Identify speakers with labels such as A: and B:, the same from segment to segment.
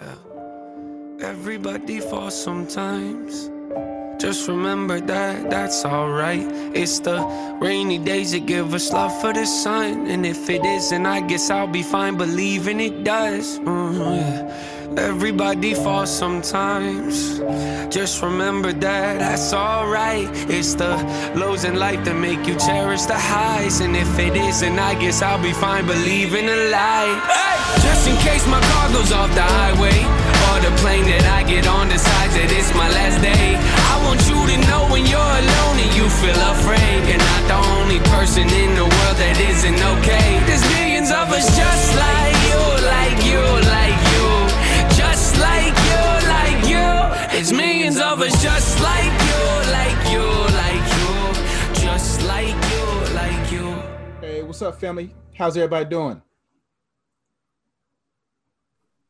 A: Yeah. Everybody falls sometimes. Just remember that that's alright. It's the rainy days that give us love for the sun. And if it isn't, I guess I'll be fine believing it does. Mm, yeah. Everybody falls sometimes. Just remember that that's alright. It's the lows in life that make you cherish the highs. And if it isn't, I guess I'll be fine believing a lie. Hey! Just in case my car goes off the highway or the plane that I get on decides that it's my last day. I want you to know when you're alone and you feel afraid. You're not the only person in the world that isn't okay. There's millions of us just like you, like you, like you. It's millions of us just like you, like you, like you. Just like you, like you.
B: Hey, what's up, family? How's everybody doing?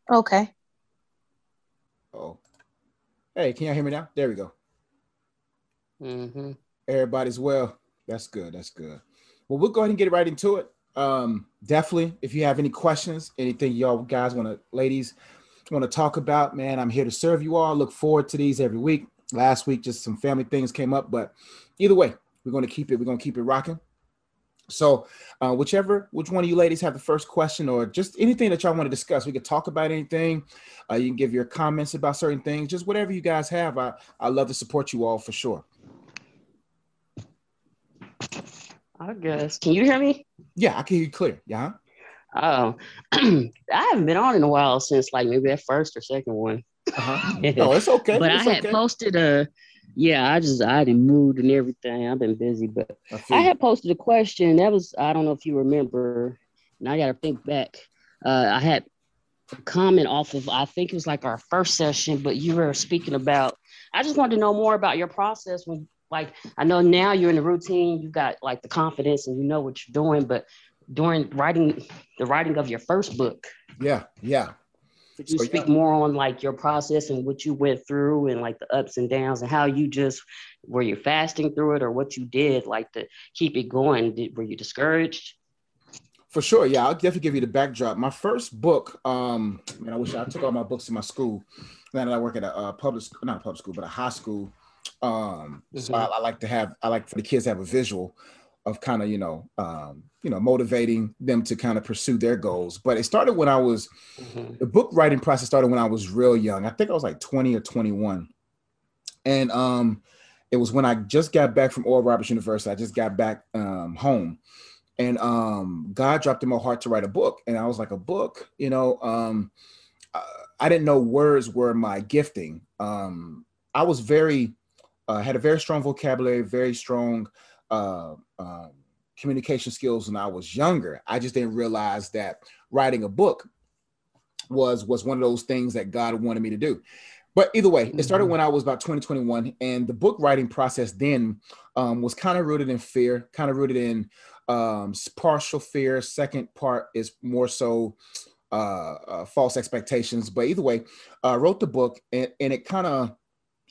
C: Okay.
B: Oh, hey, can y'all hear me now? There we go.
C: Mm-hmm.
B: Everybody's well. That's good. That's good. Well, we'll go ahead and get right into it. Um, definitely, if you have any questions, anything y'all guys want to, ladies, want to talk about, man, I'm here to serve you all. Look forward to these every week. Last week, just some family things came up, but either way, we're going to keep it. We're going to keep it rocking. So, uh, whichever, which one of you ladies have the first question or just anything that y'all want to discuss, we could talk about anything. Uh, you can give your comments about certain things, just whatever you guys have. I I love to support you all for sure.
C: I guess. Can you hear me?
B: Yeah, I can hear you clear. Yeah.
C: Oh, I haven't been on in a while since like maybe that first or second one.
B: Uh-huh. no, it's okay.
C: but
B: it's
C: I had
B: okay.
C: posted a yeah, I just I didn't moved and everything. I've been busy, but I, I, had posted a question. That was I don't know if you remember. And I got to think back. Uh, I had a comment off of I think it was like our first session, but you were speaking about. I just wanted to know more about your process when, like, I know now you're in the routine. You got like the confidence and you know what you're doing, but during writing the writing of your first book.
B: Yeah, yeah.
C: Could you so, speak yeah. more on like your process and what you went through and like the ups and downs and how you just were you fasting through it or what you did like to keep it going? Did, were you discouraged?
B: For sure, yeah. I'll definitely give you the backdrop. My first book, um, man, I wish I took all my books in my school. Now that I work at a, a public, not a public school, but a high school. Um, mm-hmm. so I, I, like to have, I like for the kids to have a visual of kind of you know um, you know motivating them to kind of pursue their goals. But it started when i was mm-hmm. the book writing process started when i was real young. I think i was like 20 or 21 and um it was when i just got back from oral roberts university. I just got back um, home. And um god dropped in my heart to write a book. And i was like a book? You know um i didn't know words were my gifting. Um i was very uh, had a very strong vocabulary very strong uh, um, communication skills when I was younger. I just didn't realize that writing a book was was one of those things that God wanted me to do. But either way, it started mm-hmm. when I was about 2021, and the book writing process then um, was kind of rooted in fear, kind of rooted in um, partial fear. Second part is more so uh, uh, false expectations. But either way, I uh, wrote the book, and, and it kind of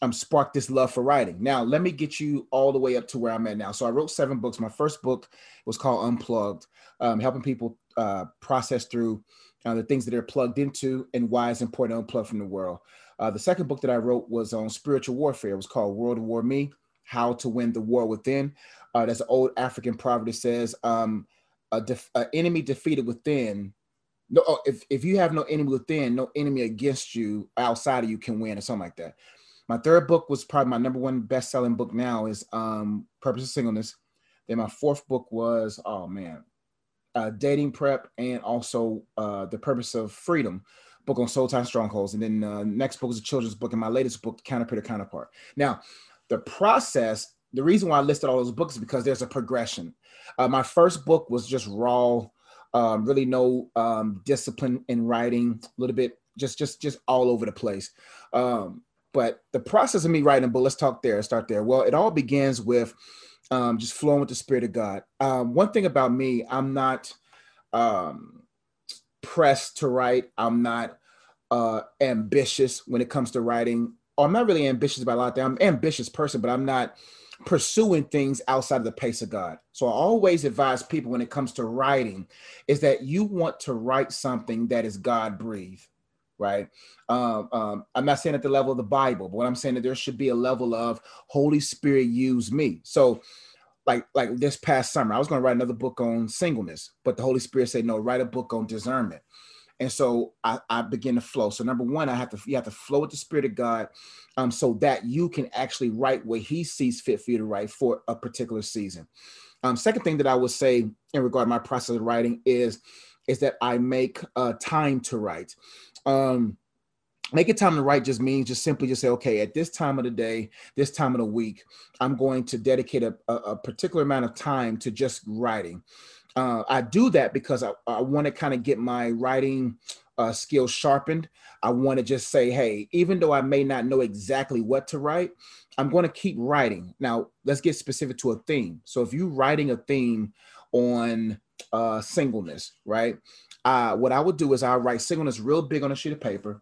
B: um, sparked this love for writing. Now, let me get you all the way up to where I'm at now. So I wrote seven books. My first book was called Unplugged, um, helping people uh, process through uh, the things that they're plugged into and why it's important to unplug from the world. Uh, the second book that I wrote was on spiritual warfare. It was called World War Me, How to Win the War Within. Uh, that's an old African proverb that says, um, a def- enemy defeated within no, oh, if, if you have no enemy within, no enemy against you outside of you can win, or something like that. My third book was probably my number one best-selling book now is um, Purpose of Singleness. Then my fourth book was oh man, uh, Dating Prep and also uh, The Purpose of Freedom, book on soul tie strongholds. And then uh, next book was a children's book, and my latest book, Counterfeit Counterpart. Now, the process, the reason why I listed all those books is because there's a progression. Uh, my first book was just raw, um, really no um, discipline in writing, a little bit just just just all over the place. Um, but the process of me writing book, let's talk there, start there. Well, it all begins with um, just flowing with the Spirit of God. Um, one thing about me, I'm not um, pressed to write. I'm not uh, ambitious when it comes to writing. Or I'm not really ambitious about a lot of things. I'm an ambitious person, but I'm not pursuing things outside of the pace of God. So I always advise people when it comes to writing is that you want to write something that is God breathed right? Um, um, I'm not saying at the level of the Bible, but what I'm saying that there should be a level of Holy Spirit use me. So, like like this past summer, I was going to write another book on singleness, but the Holy Spirit said, no, write a book on discernment. And so I, I begin to flow. So number one, I have to you have to flow with the Spirit of God, um, so that you can actually write what He sees fit for you to write for a particular season. Um, second thing that I would say in regard to my process of writing is is that I make uh, time to write. Um, making time to write just means just simply just say, okay, at this time of the day, this time of the week, I'm going to dedicate a, a, a particular amount of time to just writing. Uh, I do that because I, I want to kind of get my writing uh, skills sharpened. I want to just say, hey, even though I may not know exactly what to write, I'm going to keep writing. Now, let's get specific to a theme. So if you're writing a theme on uh, singleness, right? What I would do is I'll write singleness real big on a sheet of paper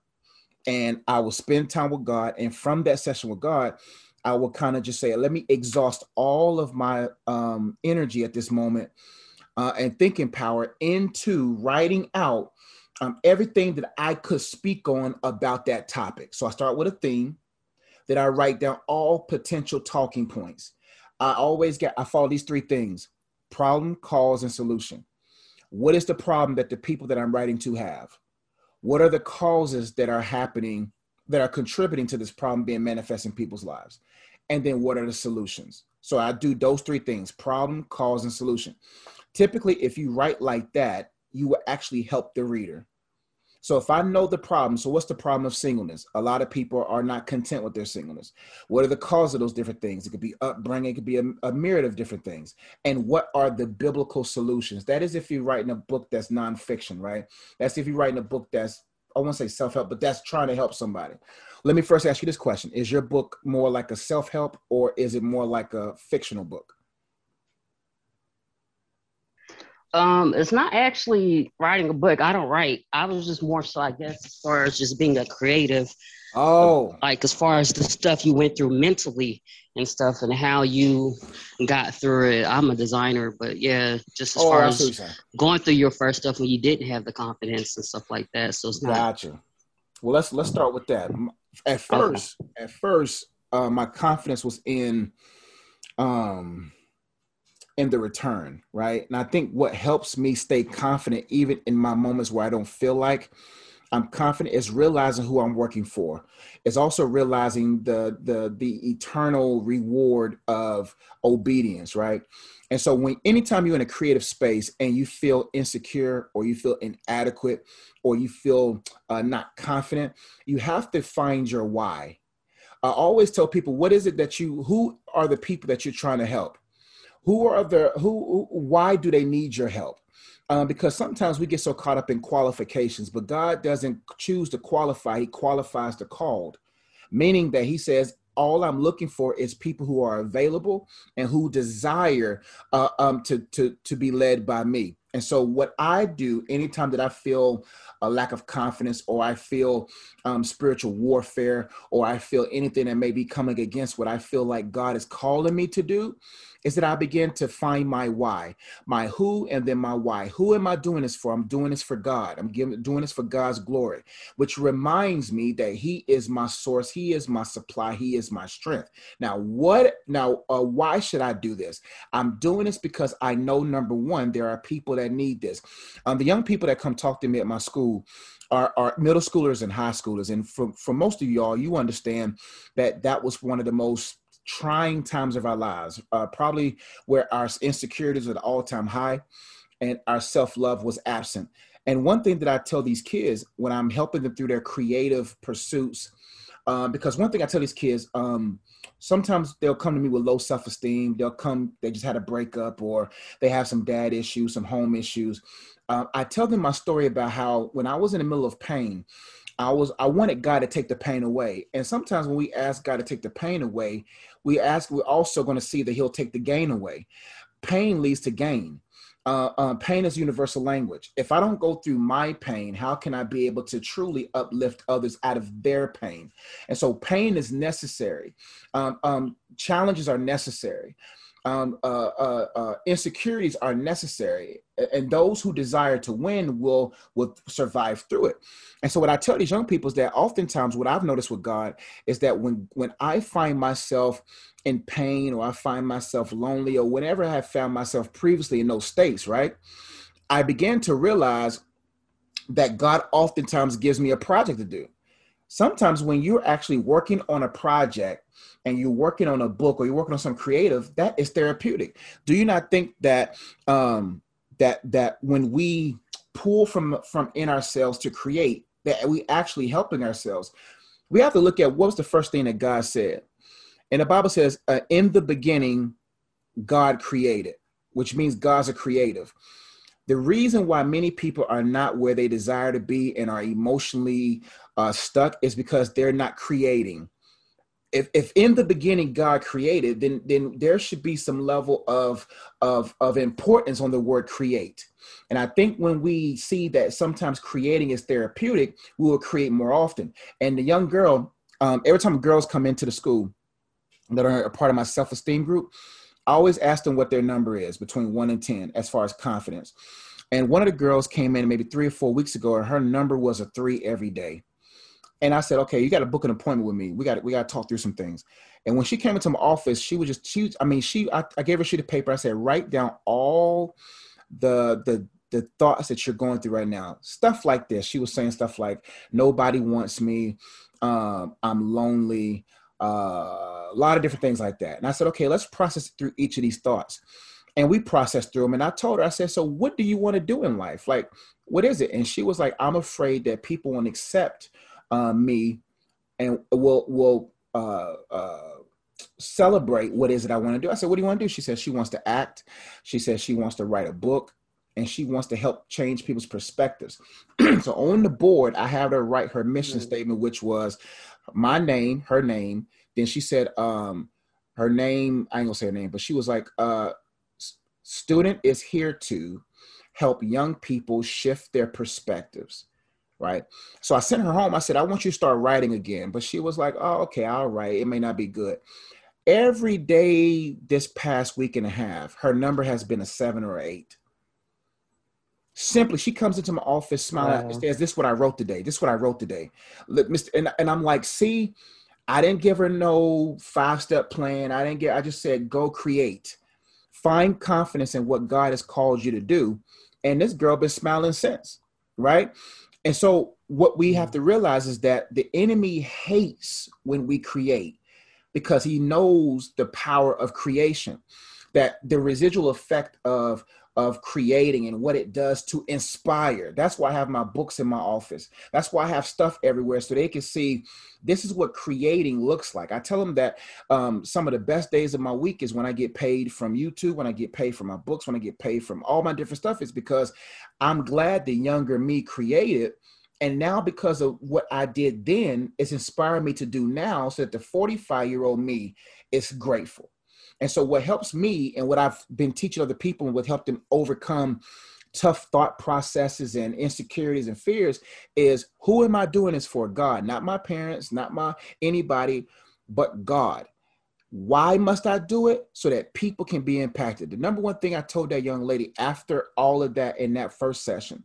B: and I will spend time with God. And from that session with God, I will kind of just say, let me exhaust all of my um, energy at this moment uh, and thinking power into writing out um, everything that I could speak on about that topic. So I start with a theme, that I write down all potential talking points. I always get, I follow these three things problem, cause, and solution. What is the problem that the people that I'm writing to have? What are the causes that are happening that are contributing to this problem being manifest in people's lives? And then what are the solutions? So I do those three things problem, cause, and solution. Typically, if you write like that, you will actually help the reader. So if I know the problem, so what's the problem of singleness? A lot of people are not content with their singleness. What are the cause of those different things? It could be upbringing, it could be a, a myriad of different things. And what are the biblical solutions? That is if you're writing a book that's nonfiction, right? That's if you're writing a book that's I won't say self-help, but that's trying to help somebody. Let me first ask you this question. Is your book more like a self-help or is it more like a fictional book?
C: Um, it's not actually writing a book. I don't write. I was just more so, I guess, as far as just being a creative.
B: Oh,
C: like as far as the stuff you went through mentally and stuff, and how you got through it. I'm a designer, but yeah, just as oh, far as going through your first stuff when you didn't have the confidence and stuff like that. So it's not.
B: Gotcha. Well, let's let's start with that. At first, okay. at first, uh, my confidence was in um in the return, right? And I think what helps me stay confident, even in my moments where I don't feel like I'm confident, is realizing who I'm working for. It's also realizing the the the eternal reward of obedience, right? And so when anytime you're in a creative space and you feel insecure or you feel inadequate or you feel uh, not confident, you have to find your why. I always tell people, what is it that you, who are the people that you're trying to help? Who are the who why do they need your help? Um, because sometimes we get so caught up in qualifications but god doesn't choose to qualify he qualifies the called meaning that he says all i'm looking for is people who are available and who desire uh, um, to, to, to be led by me. And so, what I do anytime that I feel a lack of confidence, or I feel um, spiritual warfare, or I feel anything that may be coming against what I feel like God is calling me to do, is that I begin to find my why, my who, and then my why. Who am I doing this for? I'm doing this for God. I'm giving, doing this for God's glory, which reminds me that He is my source, He is my supply, He is my strength. Now, what? Now, uh, why should I do this? I'm doing this because I know number one, there are people that need this. Um, the young people that come talk to me at my school are, are middle schoolers and high schoolers, and for for most of y'all, you understand that that was one of the most trying times of our lives, uh, probably where our insecurities were at all time high and our self love was absent. And one thing that I tell these kids when I'm helping them through their creative pursuits, um, because one thing I tell these kids, um, sometimes they'll come to me with low self esteem. They'll come, they just had a breakup or they have some dad issues, some home issues. Uh, I tell them my story about how when I was in the middle of pain, I was I wanted God to take the pain away. And sometimes when we ask God to take the pain away, we ask we're also going to see that He'll take the gain away. Pain leads to gain. Uh, uh, pain is universal language. If I don't go through my pain, how can I be able to truly uplift others out of their pain? And so, pain is necessary. Um, um, challenges are necessary. Um, uh, uh, uh insecurities are necessary and those who desire to win will will survive through it. And so what i tell these young people is that oftentimes what i've noticed with god is that when when i find myself in pain or i find myself lonely or whenever i have found myself previously in those states right i began to realize that god oftentimes gives me a project to do. Sometimes when you're actually working on a project and you're working on a book or you're working on some creative that is therapeutic. Do you not think that um that that when we pull from from in ourselves to create that we actually helping ourselves. We have to look at what was the first thing that god said. And the bible says uh, in the beginning god created which means god's a creative. The reason why many people are not where they desire to be and are emotionally uh, stuck is because they're not creating if, if in the beginning God created, then then there should be some level of of of importance on the word create. And I think when we see that sometimes creating is therapeutic, we will create more often. And the young girl, um, every time girls come into the school that are a part of my self-esteem group, I always ask them what their number is between one and ten as far as confidence. And one of the girls came in maybe three or four weeks ago, and her number was a three every day. And I said, okay, you got to book an appointment with me. We got we got to talk through some things. And when she came into my office, she was just she. I mean, she. I, I gave her a sheet of paper. I said, write down all the the the thoughts that you're going through right now. Stuff like this. She was saying stuff like, nobody wants me. Um, I'm lonely. Uh, a lot of different things like that. And I said, okay, let's process through each of these thoughts. And we processed through them. And I told her, I said, so what do you want to do in life? Like, what is it? And she was like, I'm afraid that people won't accept uh, me and will will uh, uh, celebrate what is it I want to do. I said, "What do you want to do?" She says she wants to act. She says she wants to write a book, and she wants to help change people's perspectives. so on the board, I have her write her mission mm-hmm. statement, which was my name, her name. Then she said, um, her name. I ain't gonna say her name, but she was like, uh, "Student is here to." help young people shift their perspectives right? So I sent her home. I said, I want you to start writing again. But she was like, oh, okay, I'll write. It may not be good. Every day this past week and a half, her number has been a seven or eight. Simply, she comes into my office smiling wow. says, This is what I wrote today. This is what I wrote today. Look, Mr. And, and I'm like, see, I didn't give her no five-step plan. I didn't get, I just said, go create. Find confidence in what God has called you to do. And this girl been smiling since, right? And so what we have mm-hmm. to realize is that the enemy hates when we create because he knows the power of creation that the residual effect of of creating and what it does to inspire. That's why I have my books in my office. That's why I have stuff everywhere so they can see this is what creating looks like. I tell them that um, some of the best days of my week is when I get paid from YouTube, when I get paid from my books, when I get paid from all my different stuff. Is because I'm glad the younger me created. And now, because of what I did then, it's inspiring me to do now so that the 45 year old me is grateful. And so, what helps me and what I've been teaching other people and what helped them overcome tough thought processes and insecurities and fears is who am I doing this for? God, not my parents, not my anybody, but God. Why must I do it? So that people can be impacted. The number one thing I told that young lady after all of that in that first session,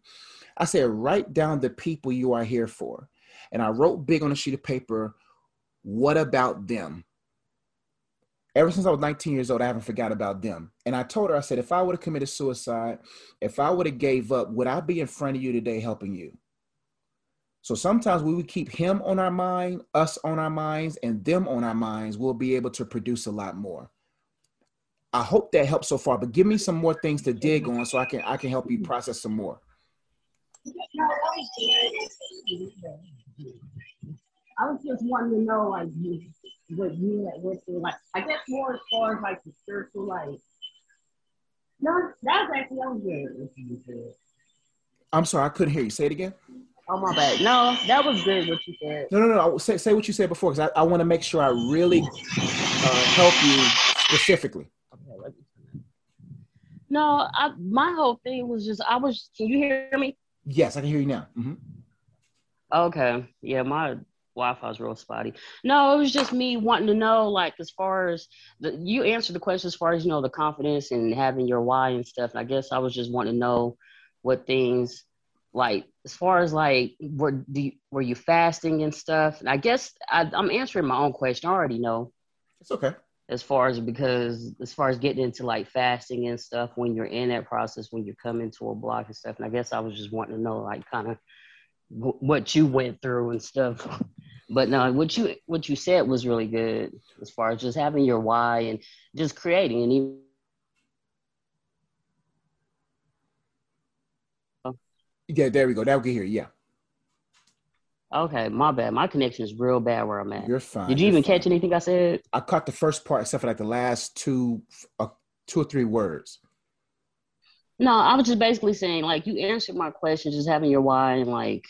B: I said, write down the people you are here for. And I wrote big on a sheet of paper, what about them? Ever since I was 19 years old, I haven't forgot about them. And I told her, I said, if I would have committed suicide, if I would have gave up, would I be in front of you today helping you? So sometimes we would keep him on our mind, us on our minds, and them on our minds, we'll be able to produce a lot more. I hope that helps so far, but give me some more things to dig on so I can I can help you process some more.
D: I was just wanting to know, like, what you had went through. Like, I guess more as far as like the spiritual life. No, that was actually that was good.
B: I'm sorry, I couldn't hear you. Say it again.
D: Oh my bad. No, that was good what you said.
B: No, no, no. Say say what you said before because I, I want to make sure I really uh, help you specifically.
C: No, I, my whole thing was just I was. Can you hear me?
B: Yes, I can hear you now. Mm-hmm.
C: Okay. Yeah, my Wi-Fi's real spotty. No, it was just me wanting to know, like, as far as the you answered the question as far as you know the confidence and having your why and stuff. And I guess I was just wanting to know what things like as far as like were do you, were you fasting and stuff. And I guess I, I'm answering my own question. I already know.
B: It's okay.
C: As far as because as far as getting into like fasting and stuff when you're in that process when you're coming to a block and stuff. And I guess I was just wanting to know like kind of w- what you went through and stuff. but no, what you what you said was really good as far as just having your why and just creating and even.
B: Yeah, there we go. That we can hear. Yeah.
C: Okay, my bad. My connection is real bad where I'm at.
B: You're fine.
C: Did you even catch anything I said?
B: I caught the first part, except for like the last two, uh, two or three words.
C: No, I was just basically saying, like, you answered my question, just having your why and like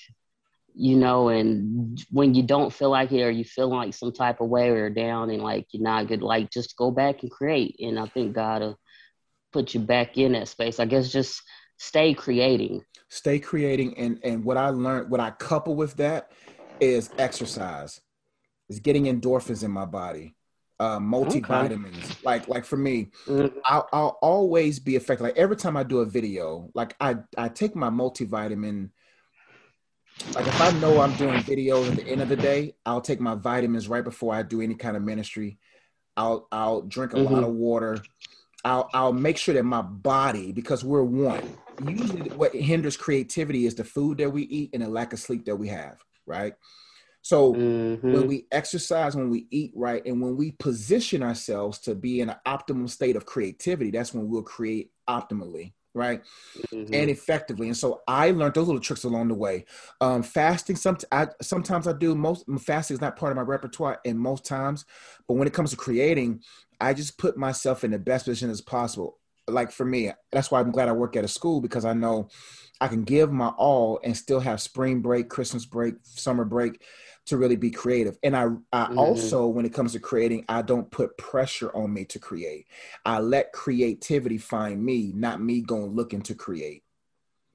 C: you know, and when you don't feel like it or you feel like some type of way or down and like you're not good, like just go back and create. And I think God will put you back in that space. I guess just stay creating.
B: Stay creating. And and what I learned, what I couple with that is exercise. Is getting endorphins in my body. Uh, multivitamins. Okay. Like like for me, mm-hmm. I'll, I'll always be affected. Like every time I do a video, like I I take my multivitamin like if I know I'm doing videos at the end of the day, I'll take my vitamins right before I do any kind of ministry. I'll I'll drink a mm-hmm. lot of water. I'll I'll make sure that my body, because we're one. Usually, what hinders creativity is the food that we eat and the lack of sleep that we have. Right. So mm-hmm. when we exercise, when we eat right, and when we position ourselves to be in an optimal state of creativity, that's when we'll create optimally right? Mm-hmm. and effectively. And so i learned those little tricks along the way. Um fasting some I, sometimes i do most fasting is not part of my repertoire and most times but when it comes to creating i just put myself in the best position as possible. Like for me that's why i'm glad i work at a school because i know i can give my all and still have spring break christmas break summer break to really be creative. And I, I mm-hmm. also, when it comes to creating, I don't put pressure on me to create. I let creativity find me, not me going looking to create.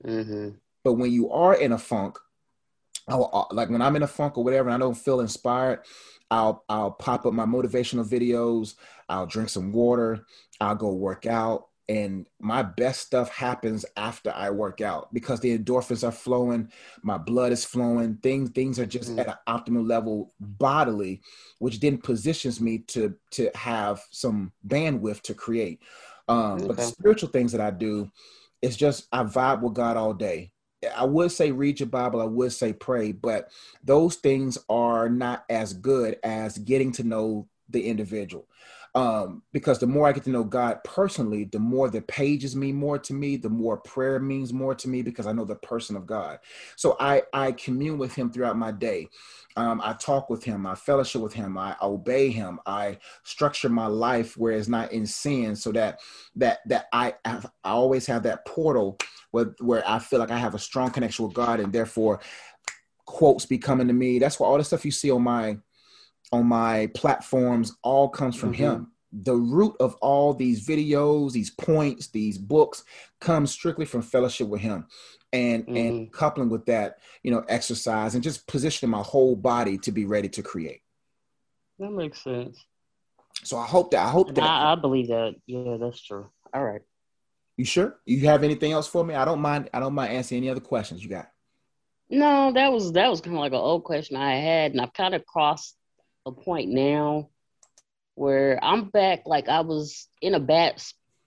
B: Mm-hmm. But when you are in a funk, I'll, uh, like when I'm in a funk or whatever, and I don't feel inspired, I'll I'll pop up my motivational videos. I'll drink some water. I'll go work out and my best stuff happens after I work out because the endorphins are flowing, my blood is flowing, things things are just mm. at an optimal level bodily, which then positions me to to have some bandwidth to create. Um, okay. But the spiritual things that I do it's just I vibe with God all day. I would say read your Bible, I would say pray, but those things are not as good as getting to know the individual um, because the more I get to know God personally, the more the pages mean more to me, the more prayer means more to me because I know the person of God. So I I commune with Him throughout my day. Um, I talk with Him, I fellowship with Him, I obey Him, I structure my life where it's not in sin, so that that that I have, I always have that portal where where I feel like I have a strong connection with God, and therefore quotes be coming to me. That's why all the stuff you see on my on my platforms all comes from mm-hmm. him. The root of all these videos these points these books comes strictly from fellowship with him and mm-hmm. and coupling with that you know exercise and just positioning my whole body to be ready to create.
C: That makes sense.
B: So i hope that i hope that
C: I, I believe that. Yeah that's true. All right.
B: You sure? You have anything else for me? I don't mind i don't mind answering any other questions you got.
C: No that was that was kind of like an old question i had and i've kind of crossed a point now where I'm back like I was in a bad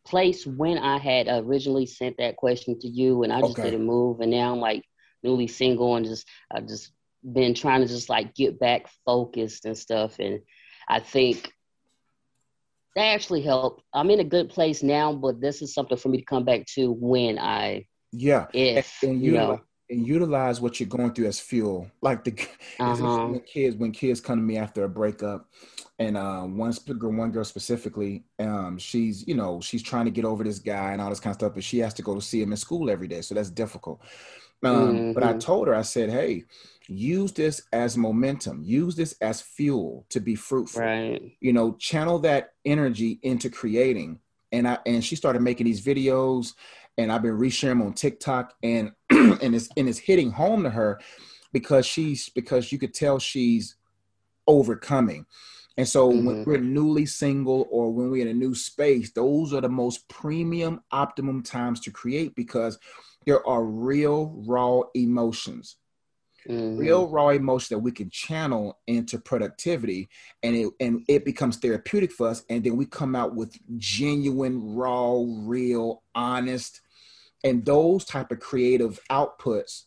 C: place when I had originally sent that question to you and I just okay. didn't move and now I'm like newly single and just I just been trying to just like get back focused and stuff and I think that actually helped. I'm in a good place now, but this is something for me to come back to when I
B: yeah
C: if
B: and, and
C: you, you know
B: and utilize what you're going through as fuel. Like the uh-huh. when kids when kids come to me after a breakup, and um, one girl, one girl specifically, um, she's you know she's trying to get over this guy and all this kind of stuff, but she has to go to see him in school every day, so that's difficult. Um, mm-hmm. But I mm-hmm. told her, I said, hey, use this as momentum, use this as fuel to be fruitful.
C: Right.
B: You know, channel that energy into creating. And I and she started making these videos and I've been resharing them on TikTok, and and it's and it's hitting home to her because she's because you could tell she's overcoming. And so mm-hmm. when we're newly single or when we're in a new space, those are the most premium optimum times to create because there are real raw emotions. Mm-hmm. Real raw emotion that we can channel into productivity and it and it becomes therapeutic for us and then we come out with genuine raw real honest and those type of creative outputs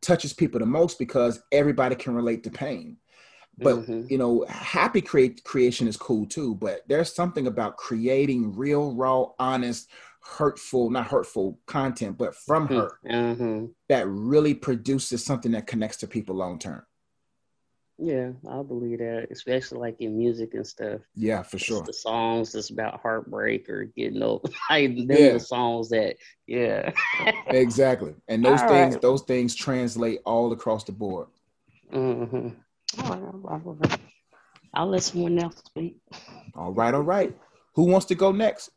B: touches people the most because everybody can relate to pain but mm-hmm. you know happy create creation is cool too but there's something about creating real raw honest hurtful not hurtful content but from mm-hmm. her mm-hmm. that really produces something that connects to people long term
C: yeah i believe that especially like in music and stuff
B: yeah for sure
C: the songs that's about heartbreak or getting over like yeah. the songs that yeah
B: exactly and those all things right. those things translate all across the board
C: mm-hmm. I'll let someone else speak.
B: All right, all right. Who wants to go next?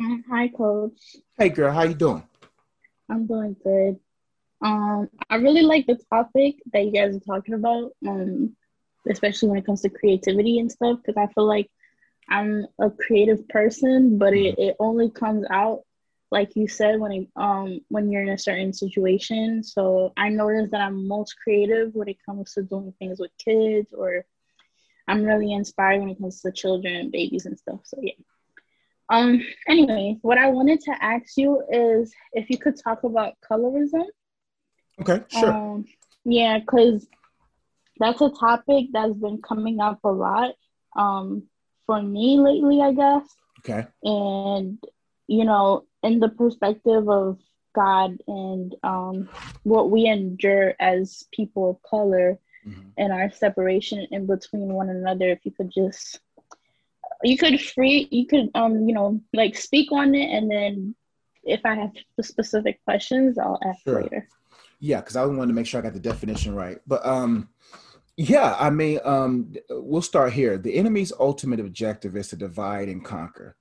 E: Hi, Coach.
B: Hey, girl. How you doing?
E: I'm doing good. Um, I really like the topic that you guys are talking about, um, especially when it comes to creativity and stuff, because I feel like I'm a creative person, but it, it only comes out like you said when it, um when you're in a certain situation so i noticed that i'm most creative when it comes to doing things with kids or i'm really inspired when it comes to children and babies and stuff so yeah um anyway what i wanted to ask you is if you could talk about colorism.
B: Okay sure. Um,
E: yeah because that's a topic that's been coming up a lot um for me lately i guess.
B: Okay.
E: And you know in the perspective of God and um, what we endure as people of color mm-hmm. and our separation in between one another, if you could just you could free you could um you know like speak on it and then if I have specific questions I'll ask sure. later.
B: Yeah, because I wanted to make sure I got the definition right. But um yeah, I mean, um, we'll start here. The enemy's ultimate objective is to divide and conquer.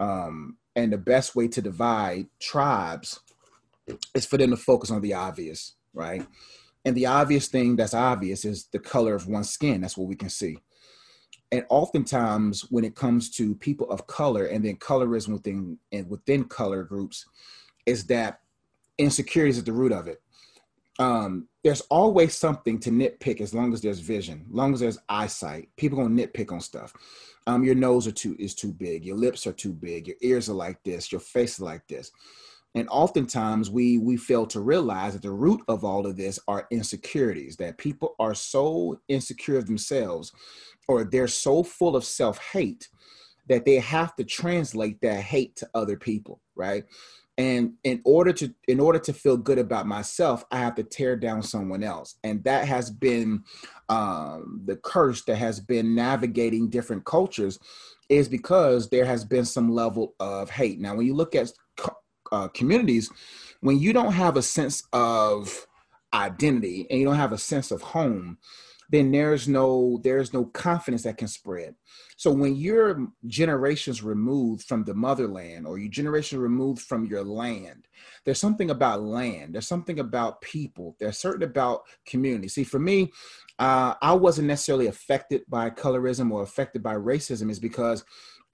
B: Um, and the best way to divide tribes is for them to focus on the obvious, right? And the obvious thing that's obvious is the color of one's skin. That's what we can see. And oftentimes, when it comes to people of color and then colorism within and within color groups, is that insecurity is at the root of it. Um, there's always something to nitpick as long as there's vision, long as there's eyesight. People gonna nitpick on stuff um, your nose are too is too big, your lips are too big, your ears are like this, your face is like this. And oftentimes we we fail to realize that the root of all of this are insecurities, that people are so insecure of themselves or they're so full of self-hate that they have to translate that hate to other people, right? and in order to in order to feel good about myself i have to tear down someone else and that has been um, the curse that has been navigating different cultures is because there has been some level of hate now when you look at uh, communities when you don't have a sense of identity and you don't have a sense of home then there's no there's no confidence that can spread. So when you're generations removed from the motherland or you generations removed from your land there's something about land there's something about people there's certain about community. See for me uh, i wasn't necessarily affected by colorism or affected by racism is because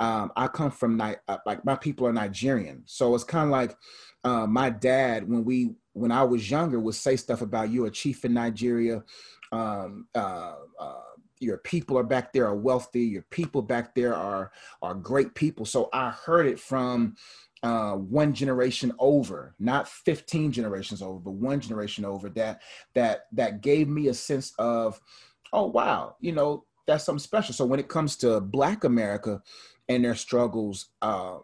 B: um, I come from uh, like my people are Nigerian, so it's kind of like uh, my dad when we when I was younger would say stuff about you a chief in Nigeria, um, uh, uh, your people are back there are wealthy. Your people back there are are great people. So i heard it from uh, one generation over not 15 generations over but one generation over that that that gave me a sense of oh wow you know that's something special. So when it comes to black america and their struggles um,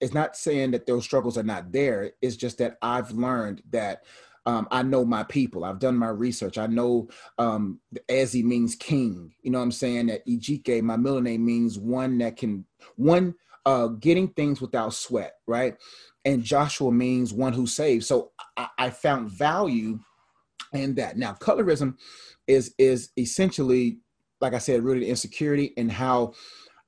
B: it's not saying that those struggles are not there. It's just that i've learned that um, I know my people. I've done my research. I know um, Ezi means king. You know what I'm saying? That Ejike, my middle name, means one that can, one uh, getting things without sweat, right? And Joshua means one who saves. So I, I found value in that. Now, colorism is is essentially, like I said, rooted in insecurity and how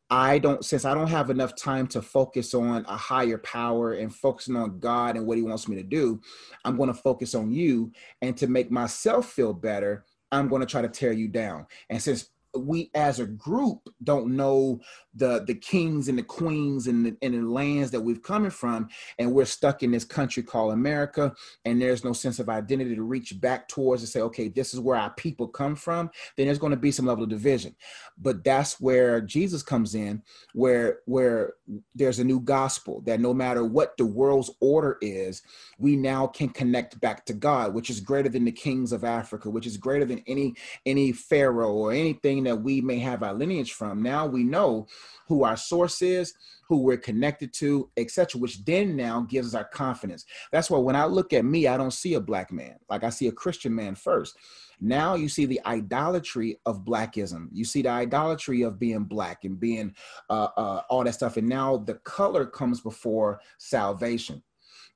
B: I don't, since I don't have enough time to focus on a higher power and focusing on God and what He wants me to do, I'm going to focus on you. And to make myself feel better, I'm going to try to tear you down. And since we as a group don't know the the kings and the queens and the, and the lands that we've coming from and we're stuck in this country called america and there's no sense of identity to reach back towards and say okay this is where our people come from then there's going to be some level of division. But that's where jesus comes in where where there's a new gospel that no matter what the world's order is we now can connect back to god which is greater than the kings of africa which is greater than any any pharaoh or anything that we may have our lineage from. Now we know who our source is, who we're connected to, etc., which then now gives us our confidence. That's why when I look at me, I don't see a black man. Like I see a Christian man first. Now you see the idolatry of blackism. You see the idolatry of being black and being uh, uh, all that stuff. And now the color comes before salvation.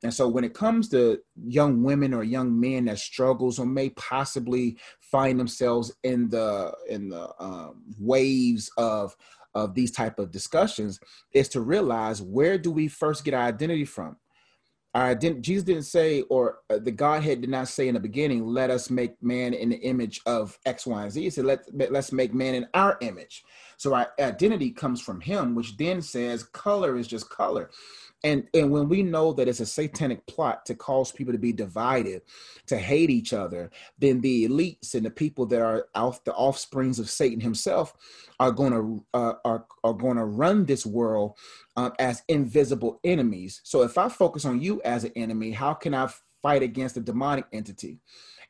B: And so when it comes to young women or young men that struggles or may possibly find themselves in the in the um, waves of of these type of discussions is to realize where do we first get our identity from? Our ident- jesus didn't say or uh, the godhead did not say in the beginning let us make man in the image of x y and z. He said Let, let's make man in our image. So our identity comes from him which then says color is just color and and when we know that it's a satanic plot to cause people to be divided to hate each other then the elites and the people that are off the offsprings of satan himself are going to uh, are, are going to run this world uh, as invisible enemies. So if i focus on you as an enemy how can i fight against a demonic entity?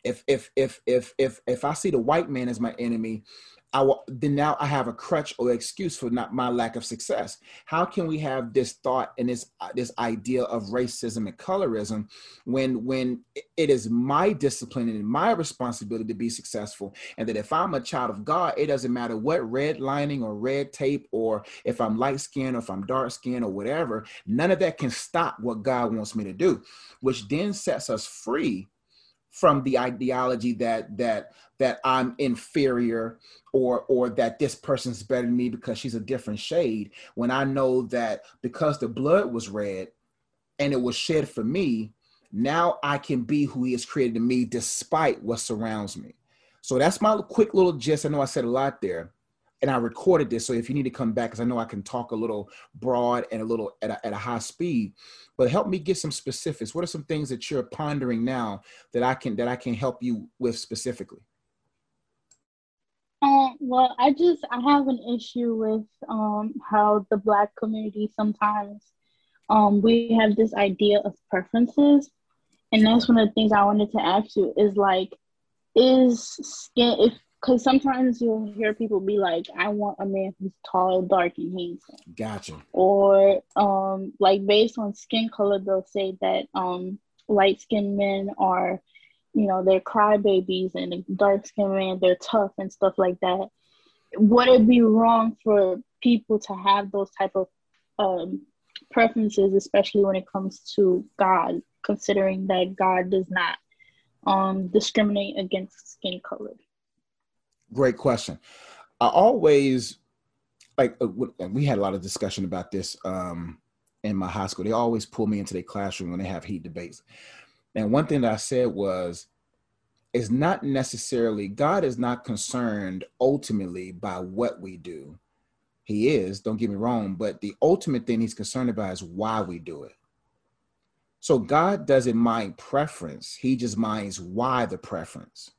B: If if if if if if i see the white man as my enemy I will, then now I have a crutch or excuse for not my lack of success. How can we have this thought and this uh, this idea of racism and colorism when when it is my discipline and my responsibility to be successful, and that if I'm a child of God, it doesn't matter what red lining or red tape or if I'm light skinned or if I'm dark skinned or whatever, none of that can stop what God wants me to do, which then sets us free from the ideology that that that I'm inferior or or that this person's better than me because she's a different shade when I know that because the blood was red and it was shed for me now I can be who he has created me despite what surrounds me. So that's my quick little gist. I know I said a lot there and I recorded this. So if you need to come back, because I know I can talk a little broad and a little at a, at a high speed, but help me get some specifics. What are some things that you're pondering now that I can that I can help you with specifically?
E: Um, well, I just I have an issue with um, how the Black community sometimes um, we have this idea of preferences, and that's one of the things I wanted to ask you is like, is skin if because sometimes you'll hear people be like, I want a man who's tall, dark, and handsome.
B: Gotcha.
E: Or um, like based on skin color, they'll say that um, light skinned men are, you know, they're crybabies, and dark skinned men they're tough and stuff like that. Would it be wrong for people to have those type of um, preferences, especially when it comes to God, considering that God does not um, discriminate against skin color?
B: Great question. I always like uh, we had a lot of discussion about this um, in my high school. They always pull me into their classroom when they have heat debates. And one thing that I said was, it's not necessarily God is not concerned ultimately by what we do. He is, don't get me wrong, but the ultimate thing he's concerned about is why we do it. So God doesn't mind preference, he just minds why the preference.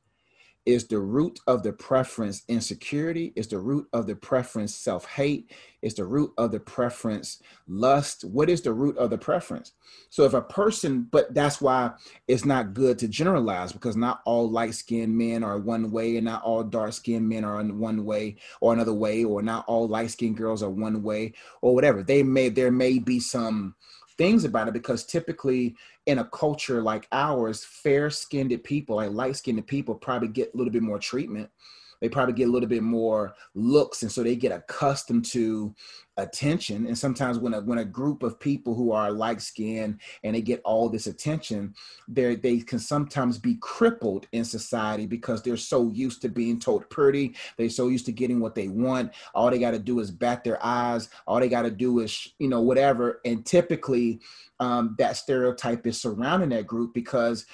B: Is the root of the preference insecurity? Is the root of the preference self hate? Is the root of the preference lust? What is the root of the preference? So, if a person, but that's why it's not good to generalize because not all light skinned men are one way and not all dark skinned men are one way or another way, or not all light skinned girls are one way or whatever. They may, there may be some things about it because typically in a culture like ours, fair skinned people, like light skinned people, probably get a little bit more treatment. They probably get a little bit more looks and so they get accustomed to attention. And sometimes when a when a group of people who are light skinned and they get all this attention they they can sometimes be crippled in society because they're so used to being told pretty they're so used to getting what they want. All they got to do is bat their eyes. All they got to do is you know whatever. And typically um, that stereotype is surrounding that group because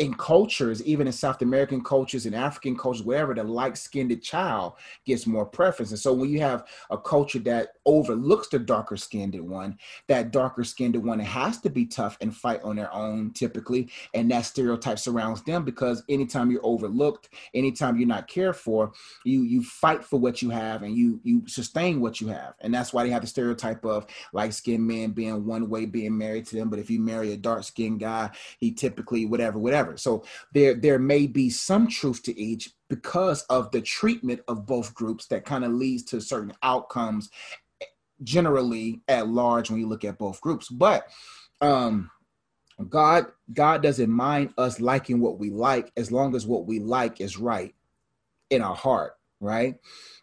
B: in cultures, even in South American cultures and African cultures, wherever the light-skinned child gets more preference. And so when you have a culture that overlooks the darker skinned one, that darker skinned one has to be tough and fight on their own typically. And that stereotype surrounds them because anytime you're overlooked, anytime you're not cared for, you you fight for what you have and you you sustain what you have. And that's why they have the stereotype of light-skinned men being one way, being married to them. But if you marry a dark-skinned guy, he typically whatever, whatever So there there may be some truth to each because of the treatment of both groups that kind of leads to certain outcomes generally at large when you look at both groups. But um God God doesn't mind us liking what we like as long as what we like is right in our heart, right?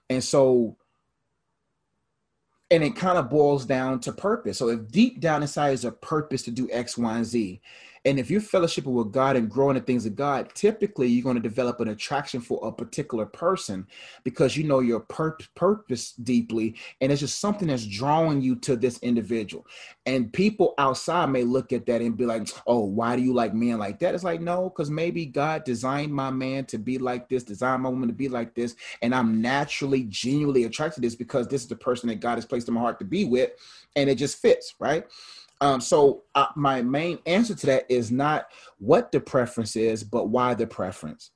B: And so and it kind of boils down to purpose. So if deep down inside is a purpose to do X, Y, and Z, and if you're fellowshipping with God and growing the things of God, typically you're going to develop an attraction for a particular person because you know your pur- purpose deeply. And it's just something that's drawing you to this individual. And people outside may look at that and be like, oh, why do you like men like that? It's like, no, because maybe God designed my man to be like this, designed my woman to be like this. And I'm naturally, genuinely attracted to this because this is the person that God has placed in my heart to be with. And it just fits, right? Um, so uh, my main answer to that is not what the preference is, but why the preference,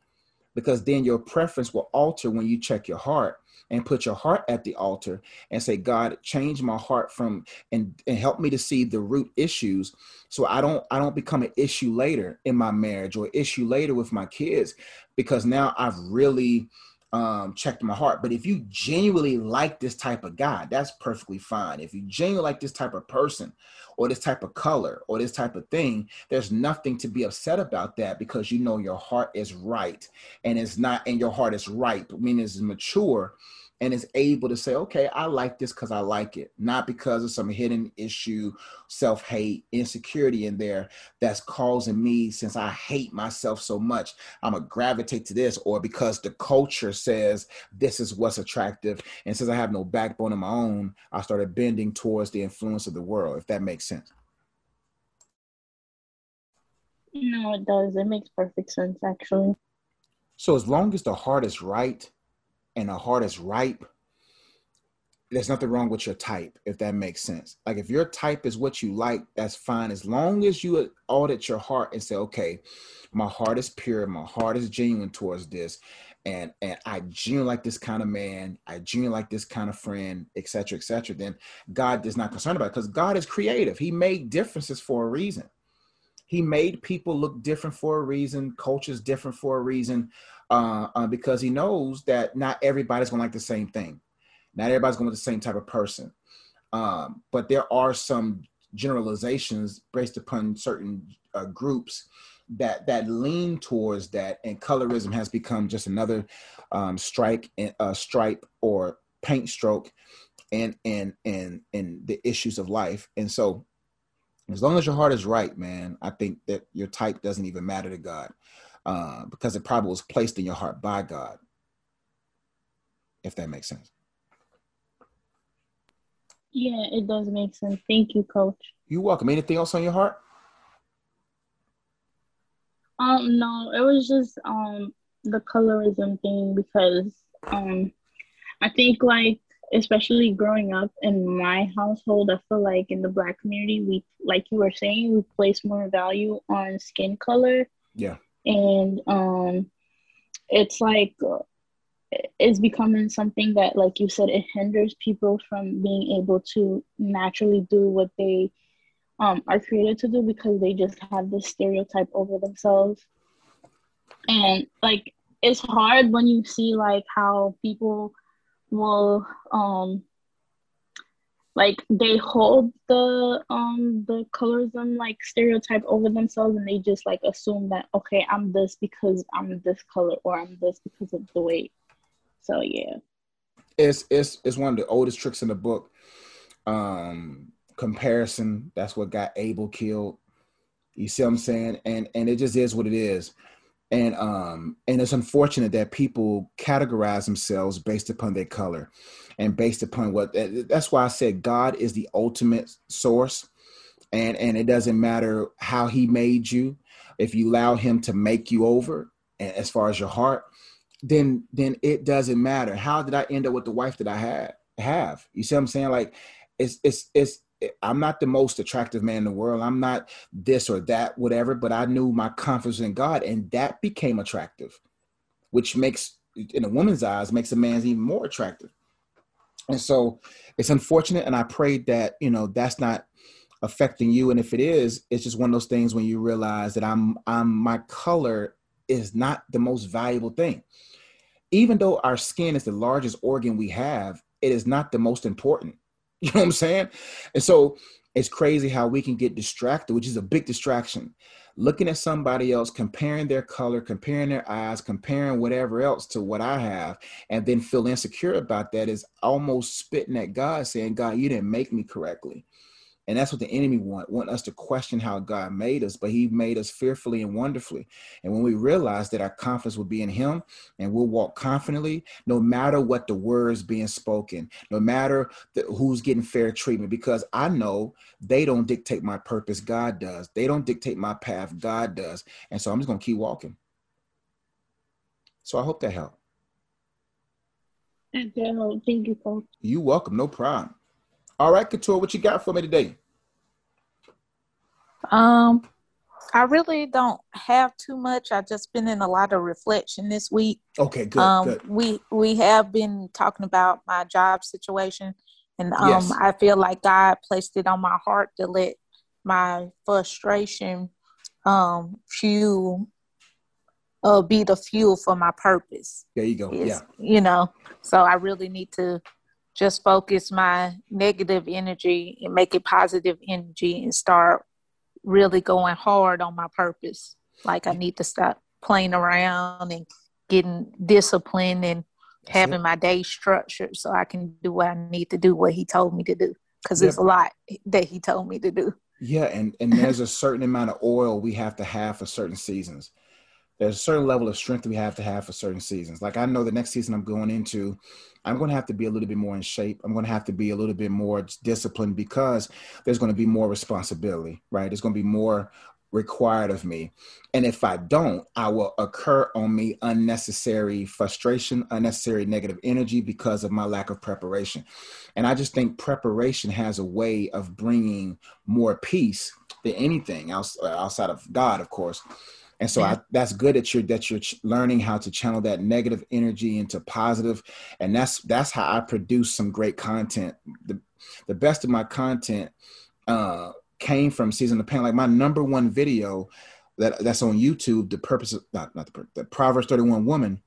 B: because then your preference will alter when you check your heart and put your heart at the altar and say, God, change my heart from and, and help me to see the root issues so I don't I don't become an issue later in my marriage or issue later with my kids. Because now I've really um, checked my heart. But if you genuinely like this type of guy, that's perfectly fine. If you genuinely like this type of person or this type of color or this type of thing, there's nothing to be upset about that because you know your heart is right and it's not, and your heart is ripe, meaning it's mature and is able to say, okay, I like this because I like it, not because of some hidden issue, self hate, insecurity in there that's causing me, since I hate myself so much, I'm going to gravitate to this, or because the culture says this is what's attractive. And since I have no backbone of my own, I started bending towards the influence of the world, if that makes sense.
E: No, it does. It makes perfect sense, actually.
B: So, as long as the heart is right, and the heart is ripe, there's nothing wrong with your type, if that makes sense. Like if your type is what you like, that's fine. As long as you audit your heart and say, okay, my heart is pure, my heart is genuine towards this, and and I genuinely like this kind of man, I genuinely like this kind of friend, etc., etc. then God is not concerned about it because God is creative. He made differences for a reason. He made people look different for a reason, cultures different for a reason uh, uh, because he knows that not everybody's gonna like the same thing. Not everybody's gonna be the same type of person. Um, but there are some generalizations based upon certain uh, groups that that lean towards that, and colorism has become just another um, strike, uh, stripe, or paint stroke, and and and and the issues of life. And so, as long as your heart is right, man, I think that your type doesn't even matter to God uh, because it probably was placed in your heart by God, if that makes sense.
E: Yeah, it does make sense. Thank you, Coach.
B: You're welcome. Anything else on your heart?
E: Um, no, it was just um the colorism thing because um I think like especially growing up in my household, I feel like in the black community we like you were saying, we place more value on skin color.
B: Yeah
E: and um it's like it's becoming something that like you said it hinders people from being able to naturally do what they um, are created to do because they just have this stereotype over themselves. And like it's hard when you see like how people will um like they hold the um the colorism like stereotype over themselves and they just like assume that okay i'm this because i'm this color or i'm this because of the weight So yeah.
B: It's it's it's one of the oldest tricks in the book. Um comparison, that's what got Abel killed. You see what I'm saying? And and it just is what it is. And um and it's unfortunate that people categorize themselves based upon their color and based upon what that's why I said God is the ultimate source. And and it doesn't matter how he made you, if you allow him to make you over as far as your heart, then then it doesn't matter. How did I end up with the wife that I had have? You see what I'm saying? Like it's it's it's I'm not the most attractive man in the world. I'm not this or that, whatever, but I knew my confidence in God and that became attractive, which makes, in a woman's eyes, makes a man even more attractive. And so it's unfortunate. And I prayed that, you know, that's not affecting you. And if it is, it's just one of those things when you realize that I'm, I'm, my color is not the most valuable thing. Even though our skin is the largest organ we have, it is not the most important You know what I'm saying? And so it's crazy how we can get distracted, which is a big distraction. Looking at somebody else, comparing their color, comparing their eyes, comparing whatever else to what I have, and then feel insecure about that is almost spitting at God, saying, God, you didn't make me correctly. And that's what the enemy want, want us to question how God made us, but he made us fearfully and wonderfully. And when we realize that our confidence will be in him and we'll walk confidently, no matter what the words being spoken, no matter the, who's getting fair treatment, because I know they don't dictate my purpose, God does. They don't dictate my path, God does. And so I'm just going to keep walking. So I hope that helped.
E: Thank you, Coach.
B: You welcome, no problem. All right, Couture, what you got for me today?
F: Um, I really don't have too much. I've just been in a lot of reflection this week.
B: Okay, good.
F: Um,
B: good.
F: we we have been talking about my job situation, and um,
B: Yes.
F: I feel like God placed it on my heart to let my frustration um fuel uh be the fuel for my purpose.
B: There you go.
F: Is,
B: Yeah.
F: You know, so I really need to just focus my negative energy and make it positive energy and start really going hard on my purpose. Like I need to stop playing around and getting disciplined and
B: That's
F: having
B: it.
F: my day structured so I can do what I need to do, what he told me to do. Because
B: Yeah.
F: there's a lot that he told me to do.
B: Yeah, and and there's a certain amount of oil we have to have for certain seasons. There's a certain level of strength we have to have for certain seasons. Like I know the next season I'm going into, I'm going to have to be a little bit more in shape. I'm going to have to be a little bit more disciplined because there's going to be more responsibility, right? There's going to be more required of me. And if I don't, I will occur on me unnecessary frustration, unnecessary negative energy because of my lack of preparation. And I just think preparation has a way of bringing more peace than anything else uh, outside of God, of course. And so I, that's good that you're that you're learning how to channel that negative energy into positive, and that's that's how I produce some great content. The the best of my content uh, came from season the pain. Like my number one video that that's on YouTube, the purpose of not not the, the Proverbs thirty one woman.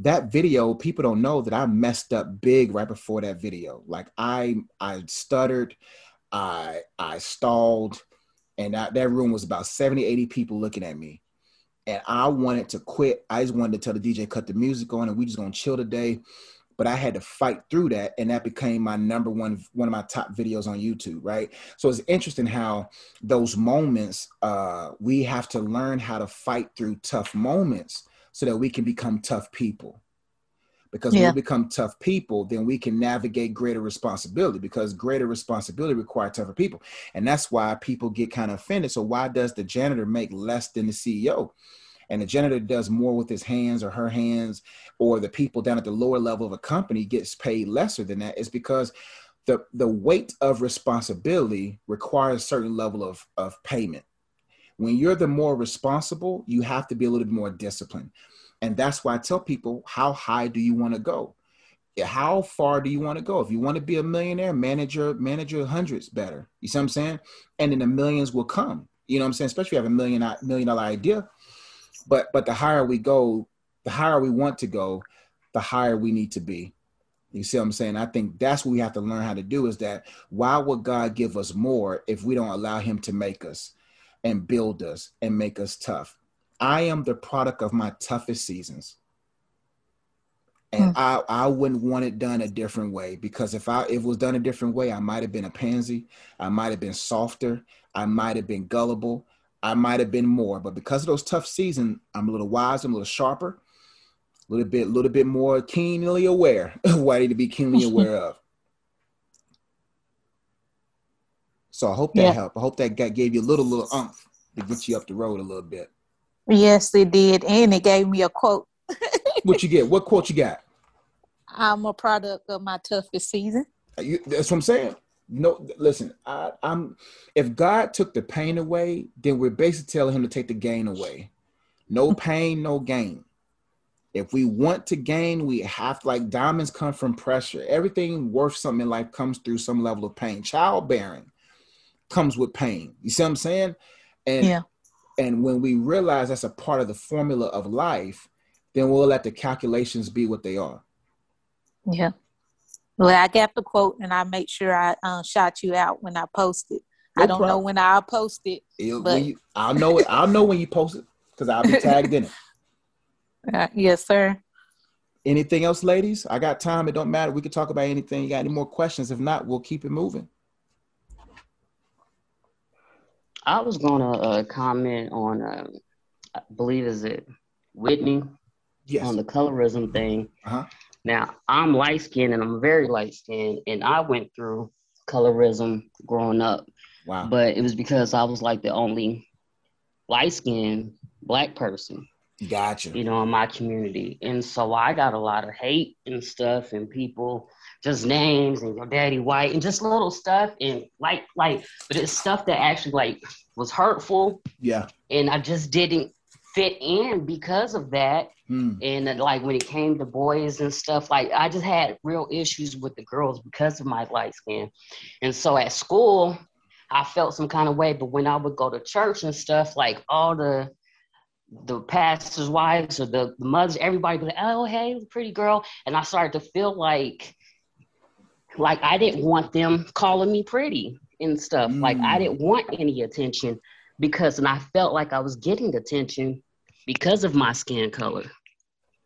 B: That video, people don't know that I messed up big right before that video. Like I I stuttered, I I stalled, and that, that room was about 70, 80 people looking at me and I wanted to quit. I just wanted to tell the DJ cut the music on and we just gonna chill today. But I had to fight through that, and that became my number one, one of my top videos on YouTube. Right. So it's interesting how those moments uh, we have to learn how to fight through tough moments so that we can become tough people. Because when we become tough people, then we can navigate greater responsibility. Because greater responsibility requires tougher people, and that's why people get kind of offended. So why does the janitor make less than the CEO? and the janitor does more with his hands or her hands, or the people down at the lower level of a company gets paid lesser than that, is because the the weight of responsibility requires a certain level of of payment. When you're the more responsible, you have to be a little bit more disciplined, and that's why I tell people, how high do you want to go? How far do you want to go? If you want to be a millionaire, manage your manage your hundreds better. You see what I'm saying? And then the millions will come. You know what I'm saying? Especially if you have a million uh, million dollar idea but but the higher we go the higher we want to go the higher we need to be you see what i'm saying i think that's what we have to learn how to do is that why would god give us more if we don't allow him to make us and build us and make us tough i am the product of my toughest seasons and mm. I I wouldn't want it done a different way because if I if it was done a different way, I might have been a pansy, I might have been softer, I might have been gullible, I might have been more. But because of those tough seasons, I'm a little wiser, I'm a little sharper, a little bit, a little bit more keenly aware of what I need to be keenly aware of. So I hope that yeah. helped. I hope that got, gave you a little little umph to get you up the road a little bit.
F: Yes, it did, and it gave me a quote.
B: what you get? What quote you got?
F: I'm a product of my toughest season.
B: You, that's what I'm saying. No, listen. I, I'm. If God took the pain away, then we're basically telling Him to take the gain away. No pain, no gain. If we want to gain, we have like diamonds come from pressure. Everything worth something in life comes through some level of pain. Childbearing comes with pain. You see what I'm saying? And yeah. And when we realize that's a part of the formula of life, then we'll let the calculations be what they are.
F: Yeah. Well, I got the quote, and I make sure I uh, shout you out when I post it. No I don't problem. know when I'll post it, It'll, but
B: you, I'll know it. I'll know when you post it because I'll be tagged in it.
F: Uh, yes, sir.
B: Anything else, ladies? I got time. It don't matter. We can talk about anything. You got any more questions? If not, we'll keep it moving.
C: I was gonna uh, comment on, uh, I believe is it Whitney, yes. on the colorism thing. Uh-huh. Now I'm light skinned and I'm very light skinned, and I went through colorism growing up. Wow! But it was because I was like the only light skinned black person.
B: Gotcha.
C: You know, in my community, and so I got a lot of hate and stuff, and people just names and your daddy white and just little stuff and like like but it's stuff that actually like was hurtful
B: yeah
C: and i just didn't fit in because of that hmm. and like when it came to boys and stuff like i just had real issues with the girls because of my light skin and so at school i felt some kind of way but when i would go to church and stuff like all the the pastors' wives or the, the mothers, everybody be like, oh, hey, pretty girl. And I started to feel like like I didn't want them calling me pretty and stuff. Mm. Like I didn't want any attention because and I felt like I was getting attention because of my skin color.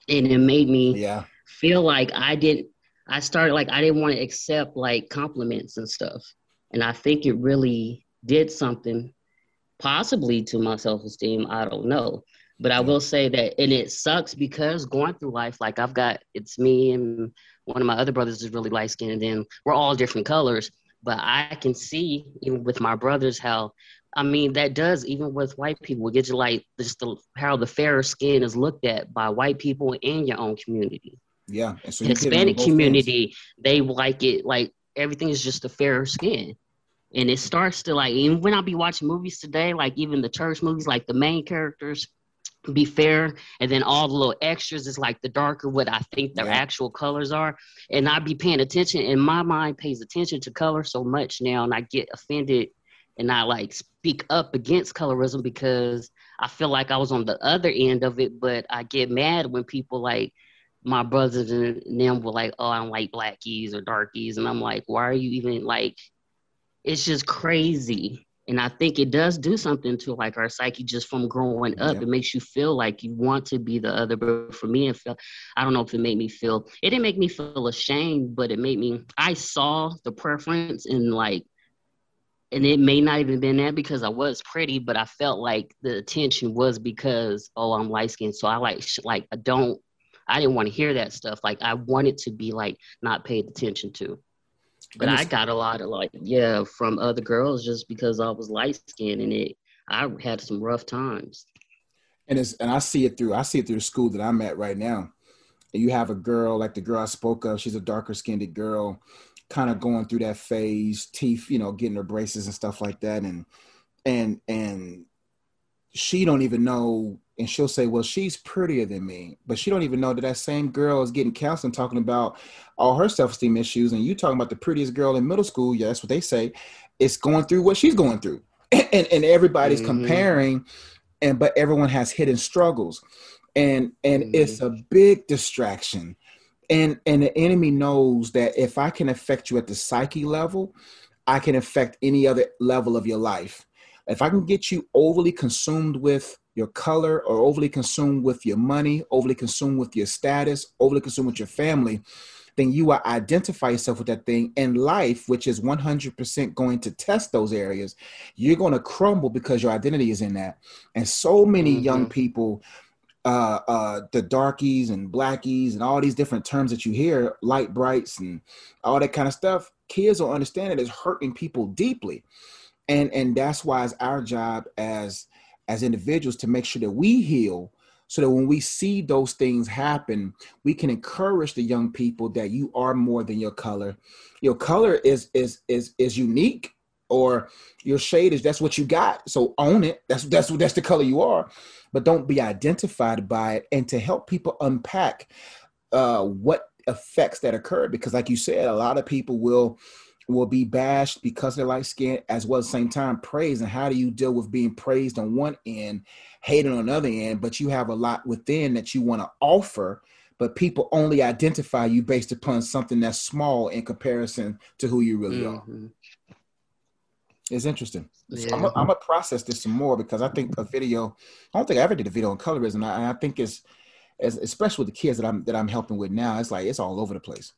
C: And it made me
B: yeah.
C: feel like I didn't I started like I didn't want to accept like compliments and stuff. And I think it really did something possibly to my self-esteem. I don't know. But I will say that, and it sucks because going through life, like I've got, it's me and one of my other brothers is really light skinned, and then we're all different colors. But I can see, even with my brothers, how, I mean, that does, even with white people, it gets you like just the, how the fairer skin is looked at by white people in your own community.
B: Yeah.
C: So Hispanic community, they like it, like everything is just a fairer skin and it starts to like even when I be watching movies today, like even the church movies, like the main characters be fair and then all the little extras is like the darker what i think their yeah. actual colors are and I'd be paying attention and my mind pays attention to color so much now and i get offended and i like speak up against colorism because i feel like i was on the other end of it but i get mad when people like my brothers and them were like oh i don't like blackies or darkies and i'm like why are you even like it's just crazy and I think it does do something to like our psyche just from growing up. Yeah. It makes you feel like you want to be the other. But for me, it felt, I don't know if it made me feel, it didn't make me feel ashamed, but it made me, I saw the preference and like, and it may not even been that because I was pretty, but I felt like the attention was because, oh, I'm light skinned. So I like, sh- like, I don't, I didn't want to hear that stuff. Like I wanted to be like not paid attention to. But I got a lot of like, yeah, from other girls just because I was light skinned and it I had some rough times.
B: And it's and I see it through I see it through the school that I'm at right now. And you have a girl like the girl I spoke of, she's a darker skinned girl, kind of going through that phase, teeth, you know, getting her braces and stuff like that. And and and she don't even know and she'll say, "Well, she's prettier than me," but she don't even know that that same girl is getting counseling, talking about all her self-esteem issues, and you talking about the prettiest girl in middle school. Yeah, that's what they say. It's going through what she's going through, and and everybody's mm-hmm. comparing, and but everyone has hidden struggles, and and mm-hmm. it's a big distraction, and and the enemy knows that if I can affect you at the psyche level, I can affect any other level of your life. If I can get you overly consumed with your color, or overly consumed with your money, overly consumed with your status, overly consumed with your family, then you will identify yourself with that thing in life, which is 100% going to test those areas. You're going to crumble because your identity is in that. And so many mm-hmm. young people, uh, uh, the darkies and blackies and all these different terms that you hear, light brights and all that kind of stuff, kids don't understand it is hurting people deeply. And, and that's why it's our job as as individuals to make sure that we heal so that when we see those things happen, we can encourage the young people that you are more than your color. Your color is is is is unique, or your shade is that's what you got. So own it. That's that's that's the color you are, but don't be identified by it. And to help people unpack uh, what effects that occur because like you said, a lot of people will will be bashed because they're light skinned as well the same time praised. And how do you deal with being praised on one end, hated on another end, but you have a lot within that you want to offer, but people only identify you based upon something that's small in comparison to who you really mm-hmm. are. It's interesting. Yeah. I'm gonna process this some more because I think a video. I don't think I ever did a video on colorism, and I, I think it's, as, especially with the kids that I'm that I'm helping with now. It's like it's all over the place.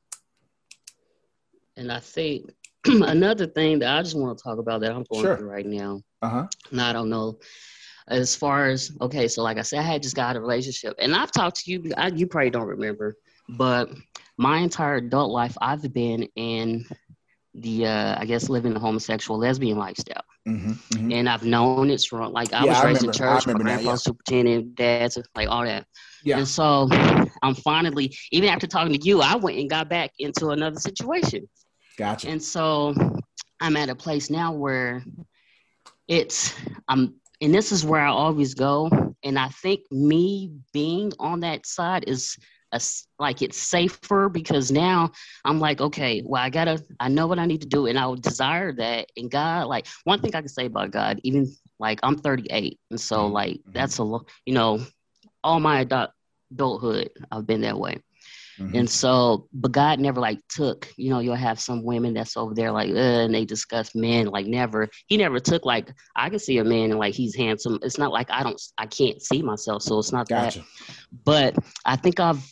C: And I think another thing that I just want to talk about that I'm going sure. through right now.
B: Uh-huh.
C: And I don't know. As far as okay, so like I said, I had just got a relationship, and I've talked to you. I, you probably don't remember, but my entire adult life, I've been in the uh, I guess living the homosexual lesbian lifestyle, mm-hmm, mm-hmm. and I've known it's wrong. Like I yeah, was I raised remember, in church, my grandpa yeah. superintendent, dads, like all that. Yeah. And so I'm finally, even after talking to you, I went and got back into another situation.
B: Gotcha.
C: And so I'm at a place now where it's I'm and this is where I always go. And I think me being on that side is a, like it's safer because now I'm like, okay, well, I gotta, I know what I need to do, and I would desire that. And God, like, one thing I can say about God, even like I'm 38, and so mm-hmm. like that's a, you know, all my adulthood, I've been that way. Mm-hmm. And so, but God never like took, you know, you'll have some women that's over there like, and they discuss men like never. He never took like, I can see a man and like he's handsome. It's not like I don't, I can't see myself. So it's not gotcha. that. But I think I've,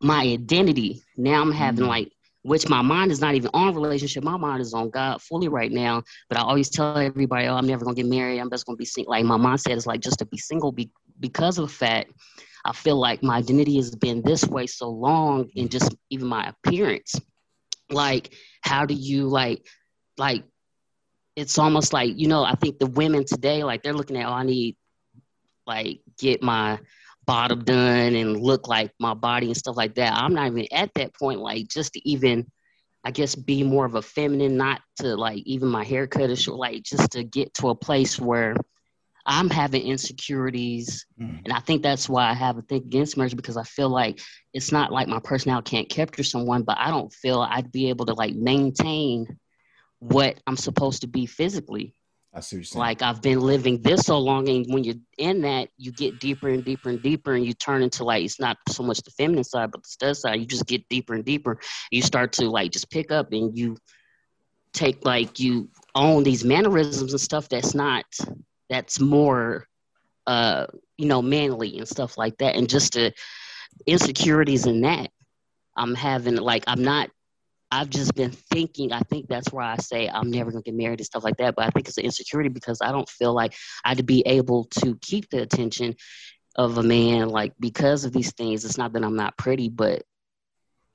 C: my identity now I'm having mm-hmm. like, which my mind is not even on relationship. My mind is on God fully right now. But I always tell everybody, oh, I'm never gonna get married. I'm just gonna be single. Like my mindset is like just to be single be- because of the fact I feel like my identity has been this way so long in just even my appearance. Like, how do you like, like, it's almost like, you know, I think the women today, like, they're looking at, oh, I need, like, get my bottom done and look like my body and stuff like that. I'm not even at that point, like, just to even, I guess, be more of a feminine, not to like even my haircut is short, like, just to get to a place where I'm having insecurities, mm. and I think that's why I have a thing against marriage because I feel like it's not like my personality can't capture someone, but I don't feel I'd be able to like maintain what I'm supposed to be physically.
B: I see what you're.
C: Like I've been living this so long, and when you're in that, you get deeper and deeper and deeper, and you turn into like it's not so much the feminine side, but the stud side. You just get deeper and deeper. You start to like just pick up, and you take like you own these mannerisms and stuff that's not that's more uh you know manly and stuff like that. And just the insecurities in that i'm having like i'm not i've just been thinking i think that's why i say i'm never going to get married and stuff like that but i think it's an insecurity because i don't feel like i'd be able to keep the attention of a man like because of these things. It's not that i'm not pretty but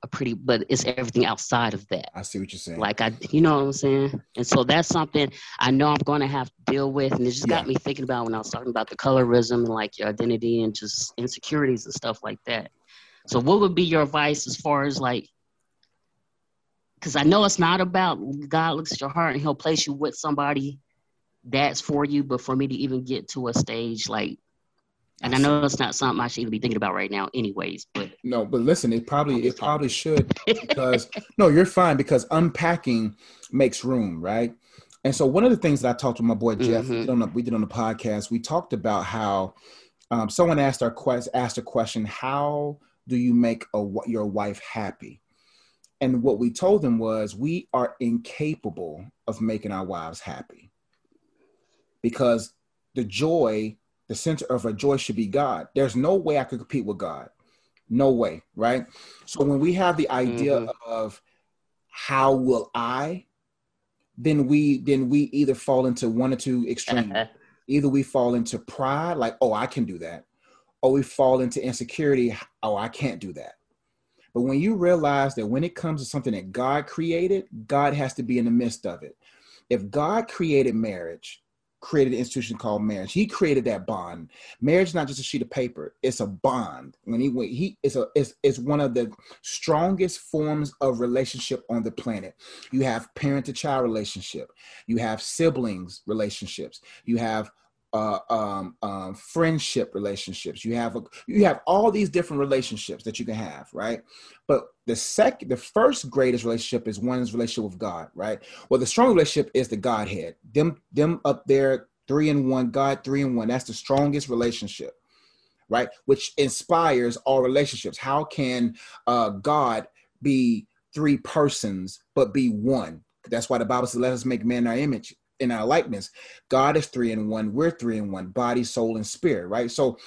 C: a pretty, but it's everything outside of that.
B: I see what you're saying.
C: Like I, you know what I'm saying? And so that's something I know I'm going to have to deal with. And it just yeah. got me thinking about when I was talking about the colorism and like your identity and just insecurities and stuff like that. So what would be your advice as far as like, because I know it's not about God looks at your heart and He'll place you with somebody that's for you, but for me to even get to a stage like and I know it's not something I should even be thinking about right now, anyways. But
B: no, but listen, it probably it probably should because no, you're fine because unpacking makes room, right? And so one of the things that I talked to my boy Jeff, mm-hmm. we, did on the, we did on the podcast, we talked about how um, someone asked our quest asked a question: How do you make a, your wife happy? And what we told them was we are incapable of making our wives happy because the joy The center of our joy should be God. There's no way I could compete with God. No way, right? So when we have the idea mm-hmm. of how will I, then we then we either fall into one or two extremes. either we fall into pride, like, oh, I can do that, or we fall into insecurity, oh, I can't do that. But when you realize that when it comes to something that God created, God has to be in the midst of it. If God created marriage, created an institution called marriage. He created that bond. Marriage is not just a sheet of paper; it's a bond. When he when he is a is is one of the strongest forms of relationship on the planet. You have parent to child relationship. You have siblings relationships. You have uh, um, um, friendship relationships. You have a, you have all these different relationships that you can have, right? But the second, the first greatest relationship is one's relationship with God, right? Well, the strong relationship is the Godhead. Them them up there, three in one, God three in one. That's the strongest relationship, right? Which inspires all relationships. How can uh, God be three persons but be one? That's why the Bible says, "Let us make man our image." In our likeness. God is three in one. We're three in one body, soul, and spirit, right? So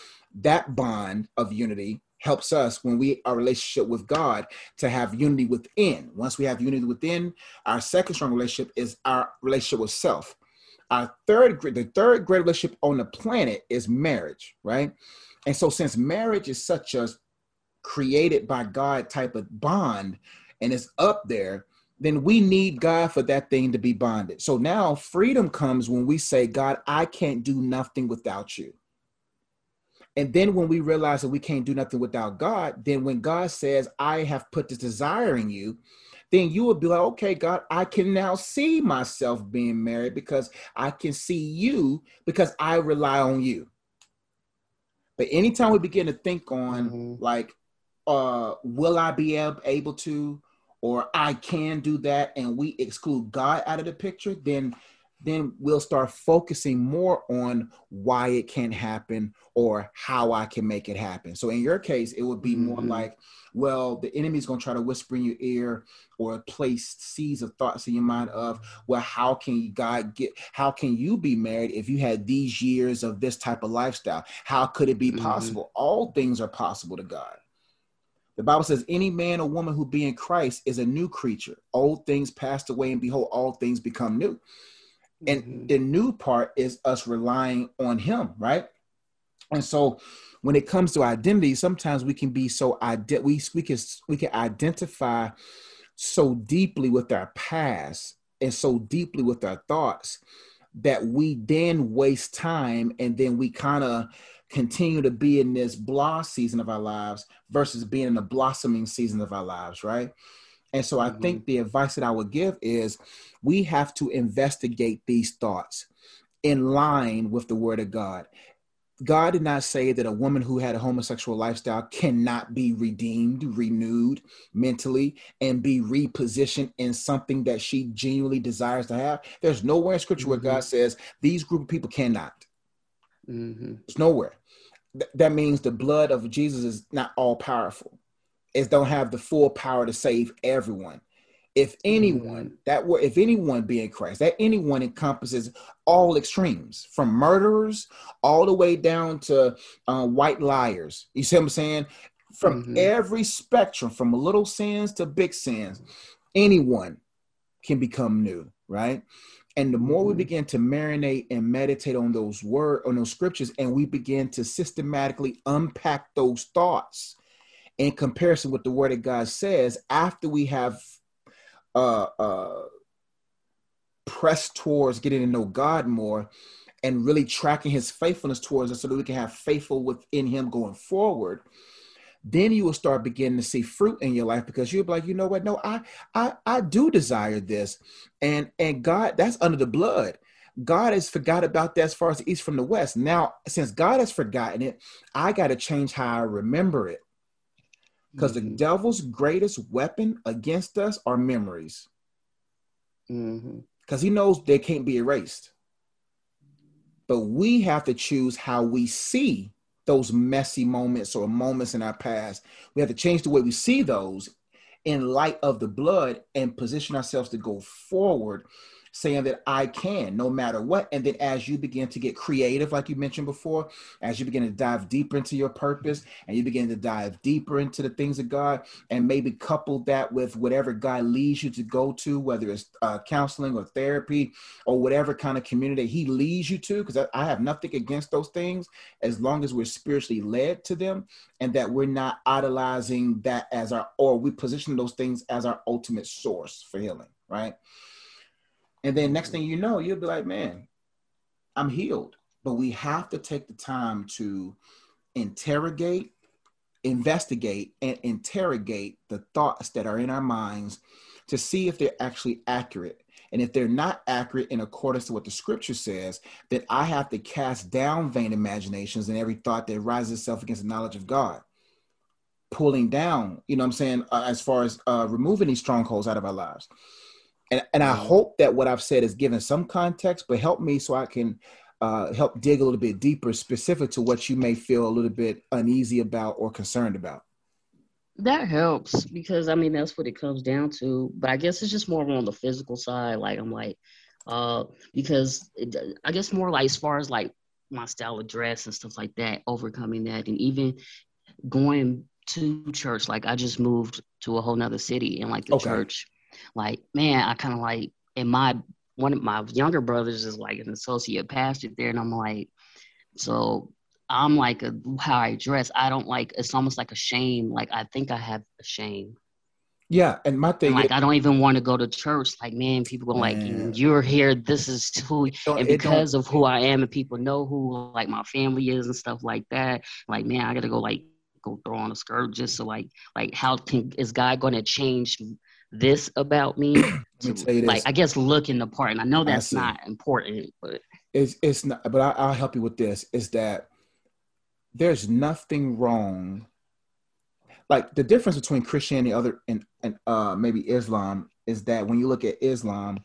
B: that bond of unity helps us when we our relationship with God to have unity within. Once we have unity within, our second strong relationship is our relationship with self. Our third, the third great relationship on the planet is marriage, right? And so, since marriage is such a created by God type of bond, and it's up there, then we need God for that thing to be bonded. So now freedom comes when we say, God, I can't do nothing without you. And then when we realize that we can't do nothing without God, then when God says, I have put this desire in you, then you will be like, okay, God, I can now see myself being married because I can see you because I rely on you. But anytime we begin to think on mm-hmm. like, uh, will I be able to, or I can do that and we exclude God out of the picture, then then we'll start focusing more on why it can't happen or how I can make it happen. So in your case, it would be mm-hmm. more like, well, the enemy's going to try to whisper in your ear or place seeds of thoughts in your mind of, well, how can God get, how can you be married if you had these years of this type of lifestyle? How could it be mm-hmm. possible? Mm-hmm. All things are possible to God. The Bible says, any man or woman who be in Christ is a new creature. Old things passed away, and behold, all things become new. And mm-hmm. the new part is us relying on Him, right? And so, when it comes to identity, sometimes we can be so ide- we we can we can identify so deeply with our past and so deeply with our thoughts that we then waste time and then we kind of continue to be in this blah season of our lives versus being in the blossoming season of our lives, right? And so I mm-hmm. think the advice that I would give is we have to investigate these thoughts in line with the word of God. God did not say that a woman who had a homosexual lifestyle cannot be redeemed, renewed mentally, and be repositioned in something that she genuinely desires to have. There's nowhere in scripture mm-hmm. where God says these group of people cannot. Mm-hmm. It's nowhere. Th- that means the blood of Jesus is not all powerful. It don't have the full power to save everyone. If anyone mm-hmm. that were, if anyone be in Christ, that anyone encompasses all extremes, from murderers all the way down to uh, white liars. You see what I'm saying? From mm-hmm. every spectrum, from little sins to big sins, anyone can become new, right? And the more we mm-hmm. begin to marinate and meditate on those word on those scriptures, and we begin to systematically unpack those thoughts in comparison with the word of God says, after we have uh, uh, pressed towards getting to know God more and really tracking his faithfulness towards us so that we can have faithful within him going forward, then you will start beginning to see fruit in your life because you'll be like, you know what? No, I I I do desire this. And and God, that's under the blood. God has forgot about that as far as the east from the west. Now, since God has forgotten it, I got to change how I remember it. Because mm-hmm. the devil's greatest weapon against us are memories. Because mm-hmm. he knows they can't be erased. But we have to choose how we see those messy moments or moments in our past. We have to change the way we see those in light of the blood and position ourselves to go forward saying that I can no matter what. And then as you begin to get creative, like you mentioned before, as you begin to dive deeper into your purpose and you begin to dive deeper into the things of God, and maybe couple that with whatever God leads you to go to, whether it's uh, counseling or therapy or whatever kind of community He leads you to, because I, I have nothing against those things as long as we're spiritually led to them and that we're not idolizing that as our, or we position those things as our ultimate source for healing, right? And then next thing you know, you'll be like, man, I'm healed. But we have to take the time to interrogate, investigate, and interrogate the thoughts that are in our minds to see if they're actually accurate. And if they're not accurate in accordance to what the scripture says, then I have to cast down vain imaginations and every thought that rises itself against the knowledge of God. Pulling down, you know what I'm saying, uh, as far as uh, removing these strongholds out of our lives and and I hope that what I've said is given some context, but help me so I can uh, help dig a little bit deeper, specific to what you may feel a little bit uneasy about or concerned about.
C: That helps because I mean that's what it comes down to. But I guess it's just more on the physical side. Like I'm like, uh, because it, I guess more like as far as like my style of dress and stuff like that, overcoming that, and even going to church. Like I just moved to a whole nother city, and like the okay. church like, man, I kind of like, and my one of my younger brothers is like an associate pastor there, and I'm like, so I'm like a, how I dress. I don't like. It's almost like a shame. Like I think I have a shame.
B: Yeah, and my thing,
C: and like I don't even want to go to church. Like, man, people go like, "You're here. This is who," and because of who I am, and people know who like my family is and stuff like that. Like, man, I gotta go like go throw on a skirt just so like like how can is God to change this about me to, like I guess looking the part. And I know that's I not important, but
B: it's it's not. But I, I'll help you with this. Is that there's nothing wrong. Like the difference between Christianity other and and uh, maybe Islam is that when you look at Islam,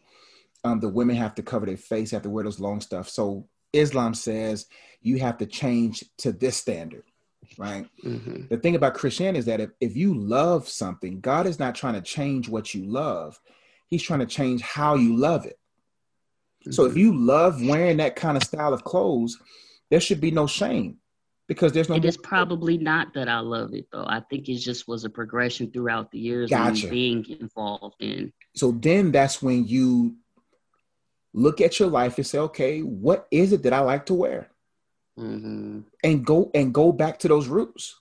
B: um, the women have to cover their face, have to wear those long stuff. So Islam says you have to change to this standard right? Mm-hmm. The thing about Christianity is that if, if you love something, God is not trying to change what you love, He's trying to change how you love it. Mm-hmm. So if mm-hmm. you love wearing that kind of style of clothes, there should be no shame because there's no.
C: It is probably not that I love it though. I think it just was a progression throughout the years gotcha. being involved in.
B: So then that's when you look at your life and say, okay, what is it that I like to wear? Mm-hmm. and go and go back to those roots.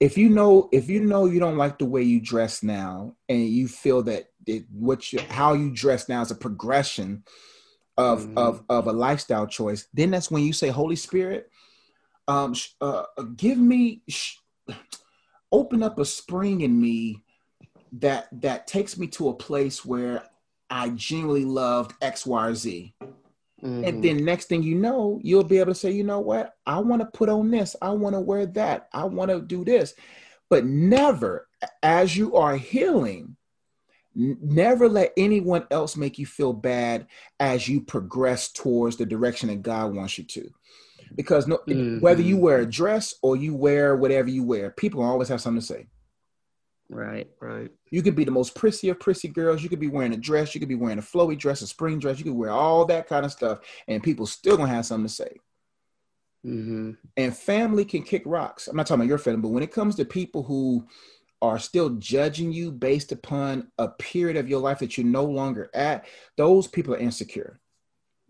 B: If you know, if you know you don't like the way you dress now, and you feel that it, what you, how you dress now is a progression of mm-hmm. of of a lifestyle choice, then that's when you say, Holy Spirit, um, uh, give me, sh- open up a spring in me that that takes me to a place where I genuinely loved X, Y, or Z. Mm-hmm. And then next thing you know, you'll be able to say, you know what? I want to put on this. I want to wear that. I want to do this. But never, as you are healing, never let anyone else make you feel bad as you progress towards the direction that God wants you to. Because no, mm-hmm. whether you wear a dress or you wear whatever you wear, people always have something to say.
C: Right, right.
B: You could be the most prissy of prissy girls. You could be wearing a dress. You could be wearing a flowy dress, a spring dress. You could wear all that kind of stuff, and people still gonna have something to say. Mm-hmm. And family can kick rocks. I'm not talking about your family, but when it comes to people who are still judging you based upon a period of your life that you're no longer at, those people are insecure.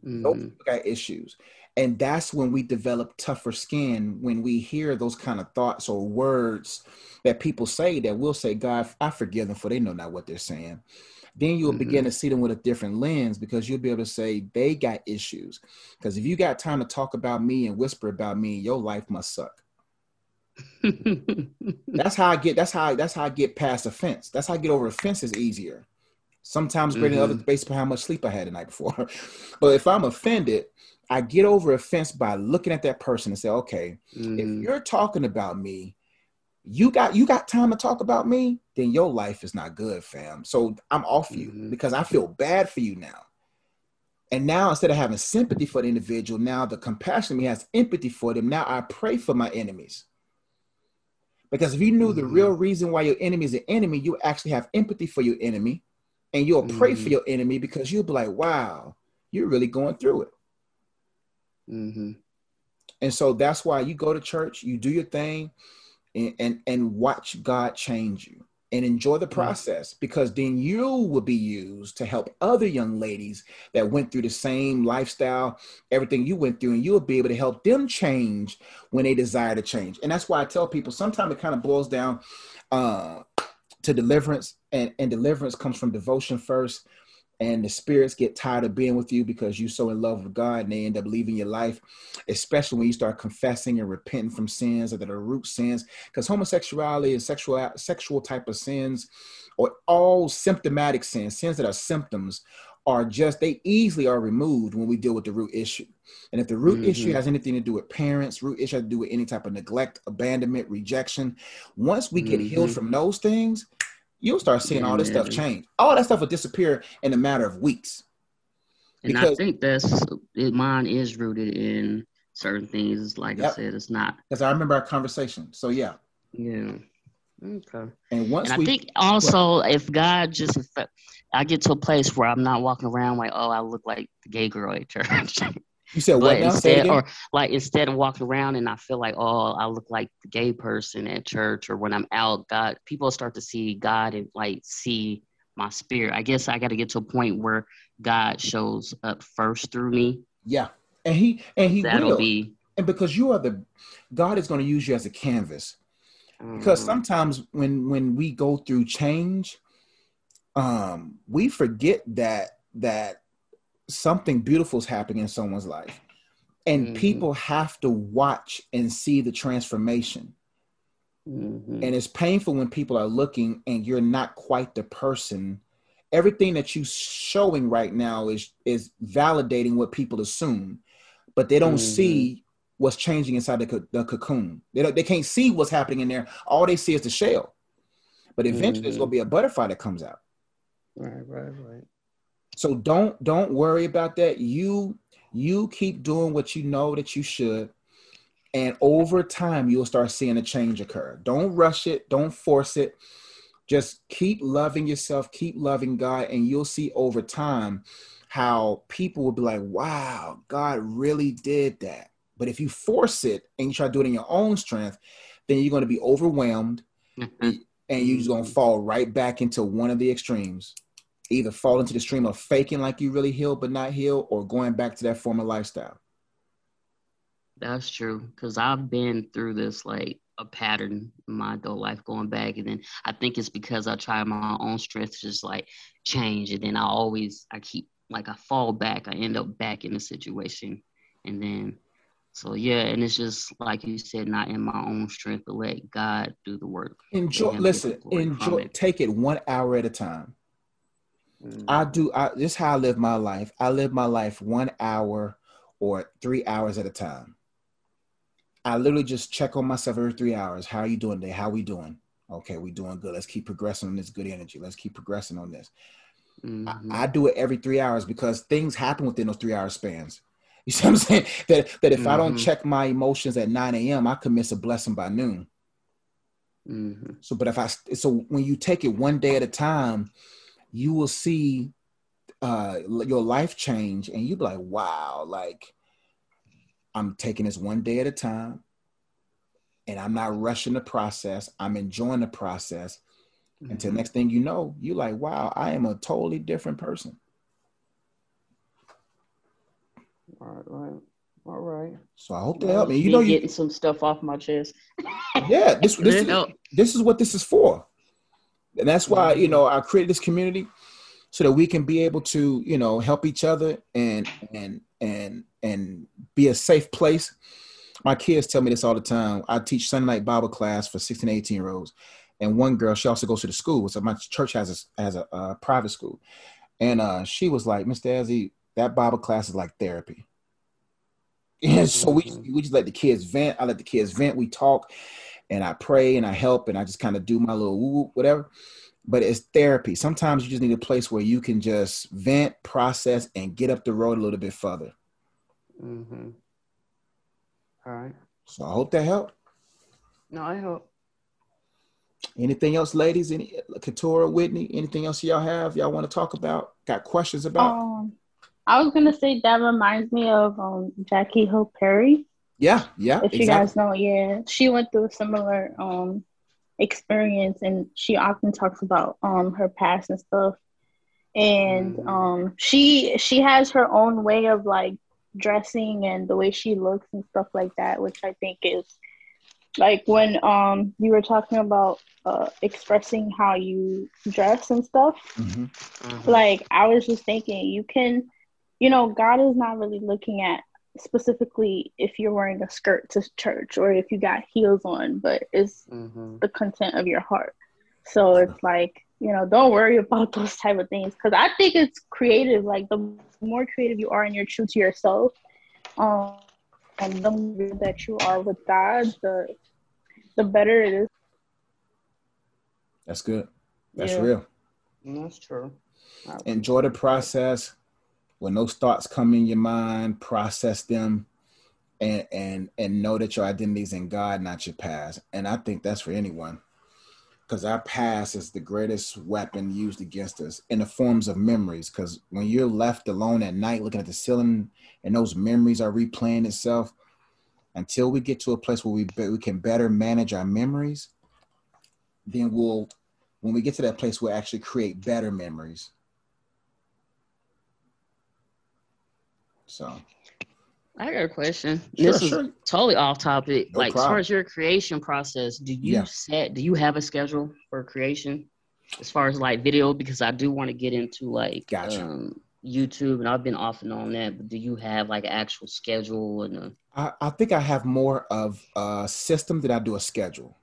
B: Mm-hmm. Those people got issues and that's when we develop tougher skin when we hear those kind of thoughts or words that people say that we'll say god i forgive them for they know not what they're saying. Then you'll mm-hmm. begin to see them with a different lens because you'll be able to say they got issues. Because if you got time to talk about me and whisper about me your life must suck. That's how i get that's how that's how i get past a fence that's how i get over offenses easier. Sometimes greater mm-hmm. than others based upon how much sleep i had the night before. But if i'm offended I get over a fence by looking at that person and say, okay, mm. if you're talking about me, you got you got time to talk about me, then your life is not good, fam. So I'm off you mm-hmm. because I feel bad for you now. And now instead of having sympathy for the individual, now the compassion me has empathy for them. Now I pray for my enemies. Because if you knew mm-hmm. the real reason why your enemy is an enemy, you actually have empathy for your enemy and you'll mm-hmm. pray for mm-hmm. your enemy because you'll be like, wow, you're really going through it. Mm-hmm. And so that's why you go to church, you do your thing, and and, and watch God change you and enjoy the mm-hmm. process because then you will be used to help other young ladies that went through the same lifestyle, everything you went through, and you'll be able to help them change when they desire to change. And that's why I tell people sometimes it kind of boils down uh, to deliverance, and, and deliverance comes from devotion first and the spirits get tired of being with you because you're so in love with God and they end up leaving your life, especially when you start confessing and repenting from sins that are root sins. Because homosexuality and sexual sexual type of sins, or all symptomatic sins, sins that are symptoms, are just they easily are removed when we deal with the root issue. And if the root mm-hmm. issue has anything to do with parents, root issue has to do with any type of neglect, abandonment, rejection, once we get mm-hmm. healed from those things, you'll start seeing all this stuff change. All that stuff will disappear in a matter of weeks.
C: And because, I think that's it, mine is rooted in certain things. Like yep. I said, it's not.
B: Because I remember our conversation. So yeah.
C: Yeah. Okay.
B: And once
C: and
B: we,
C: I think also if God just if I get to a place where I'm not walking around like, oh, I look like the gay girl at church.
B: You said what?
C: Now? Instead, or like instead of walking around and I feel like, oh, I look like the gay person at church, or when I'm out, God, people start to see God and like see my spirit. I guess I got to get to a point where God shows up first through me.
B: Yeah, and he and he That'll will. be and because you are the God is going to use you as a canvas. Because mm-hmm. sometimes when when we go through change, um, we forget that that something beautiful is happening in someone's life. And mm-hmm. people have to watch and see the transformation. Mm-hmm. and it's painful when people are looking and you're not quite the person. Everything that you're showing right now is is validating what people assume but they don't mm-hmm. see what's changing inside the, the cocoon. They, don't, they can't see what's happening in there. All they see is the shell. But eventually there's going to be a butterfly that comes out.
C: Right right right
B: so don't don't worry about that. You you keep doing what you know that you should. And over time, you'll start seeing a change occur. Don't rush it, don't force it. Just keep loving yourself, keep loving God, and you'll see over time how people will be like, wow, God really did that. But if you force it and you try to do it in your own strength, then you're going to be overwhelmed mm-hmm. and you're just going to fall right back into one of the extremes either fall into the stream of faking like you really healed but not healed or going back to that former lifestyle?
C: That's true because i've been through this like a pattern in my adult life going back and then i think it's because i try my own strength to just like change and then i always i keep like i fall back i end up back in the situation and then so yeah and it's just like you said not in my own strength but let god do the work.
B: Enjoy listen enjoy take it one hour at a time Mm. I do. I this is how I live my life. I live my life one hour or three hours at a time. I literally just check on myself every three hours. How are you doing today? How we doing? Okay, we doing good. Let's keep progressing on this good energy. Let's keep progressing on this. Mm-hmm. I, I, do it every three hours because things happen within those three hour spans. You see what I'm saying? That that if mm-hmm. I don't mm-hmm. check my emotions at 9 a.m., I could miss a blessing by noon. Mm-hmm. So, but if I so when you take it one day at a time, you will see uh, your life change and you'll be like, wow, like I'm taking this one day at a time and I'm not rushing the process. I'm enjoying the process. Mm-hmm. Until next thing you know, you're like, wow, I am a totally different person.
C: All right, right. All right.
B: So I hope that helped me. You know,
C: you getting some stuff off my chest.
B: yeah, this this is, this is what this is for and that's why you know I created this community so that we can be able to you know help each other and and and and be a safe place. My kids tell me this all the time. I teach Sunday night Bible class for 16, 18 year olds, and one girl she also goes to the school. So my church has a has a, a private school, and uh, she was like, Mr. Ezzy, that Bible class is like therapy. And so we we just let the kids vent. I let the kids vent. We talk, and I pray and I help and I just kind of do my little woo whatever. But it's therapy. Sometimes you just need a place where you can just vent, process, and get up the road a little bit further.
C: Mm-hmm. All right.
B: So I hope that helped.
C: No, I hope.
B: Anything else, ladies? Any Katora, Whitney? Anything else y'all have? Y'all want to talk about? Got questions about?
E: Um, I was gonna say that reminds me of um, Jackie Hill Perry.
B: Yeah, yeah.
E: If you guys know, yeah, she went through a similar um experience, and she often talks about um her past and stuff. And mm. um, she she has her own way of like dressing and the way she looks and stuff like that, which I think is like when um you were talking about uh expressing how you dress and stuff mm-hmm. Mm-hmm. like i was just thinking you can you know god is not really looking at specifically if you're wearing a skirt to church or if you got heels on but it's mm-hmm. the content of your heart so it's like you know don't worry about those type of things because i think it's creative like the more creative you are and you're true to yourself um and the more that you are with God, the the better it is.
B: That's good. That's yeah. real.
C: Mm, that's true.
B: Enjoy the process. When those thoughts come in your mind, process them and and and know that your identity is in God, not your past. And I think that's for anyone. Because our past is the greatest weapon used against us in the forms of memories. Because when you're left alone at night looking at the ceiling and those memories are replaying itself, until we get to a place where we, we can better manage our memories, then we'll, when we get to that place, we'll actually create better memories. So.
C: I got a question. Sure, this sure. is totally off topic. No like problem. as far as your creation process, do you yeah. set do you have a schedule for creation as far as like video? Because I do want to get into like
B: gotcha. um,
C: YouTube, and I've been off and on that. But do you have like an actual schedule and? A...
B: I, I think I have more of a system than I do a schedule.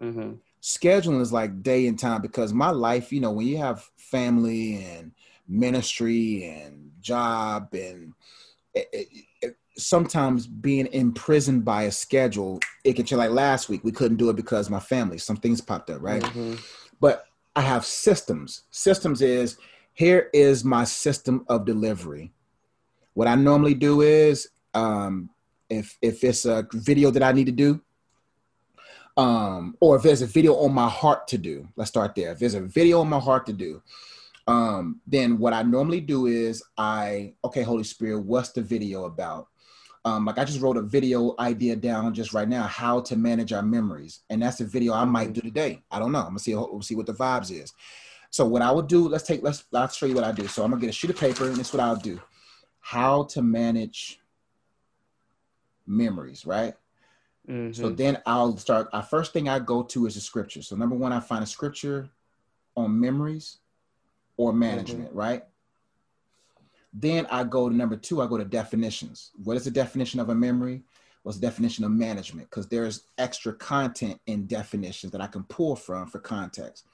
B: Mm-hmm. Scheduling is like day and time because my life, you know, when you have family and ministry and job and it, it, it, sometimes being imprisoned by a schedule, it can. Like last week, we couldn't do it because my family, some things popped up, right? Mm-hmm. But I have systems. Systems is here is my system of delivery. What I normally do is, um, if if it's a video that I need to do, um, or if there's a video on my heart to do, let's start there. If there's a video on my heart to do, um, then what I normally do is I, okay, Holy Spirit, what's the video about? Um, like I just wrote a video idea down just right now, how to manage our memories, and that's a video I might do today. I don't know. I'm gonna see. We'll see what the vibes is. So what I would do, let's take let's let's show you what I do. So I'm gonna get a sheet of paper, and this is what I'll do. How to manage memories, right? Mm-hmm. So then I'll start. Our first thing I go to is a scripture. So number one, I find a scripture on memories or management, mm-hmm. right? Then I go to number two, I go to definitions. What is the definition of a memory? What's the definition of management? Because there's extra content in definitions that I can pull from for context.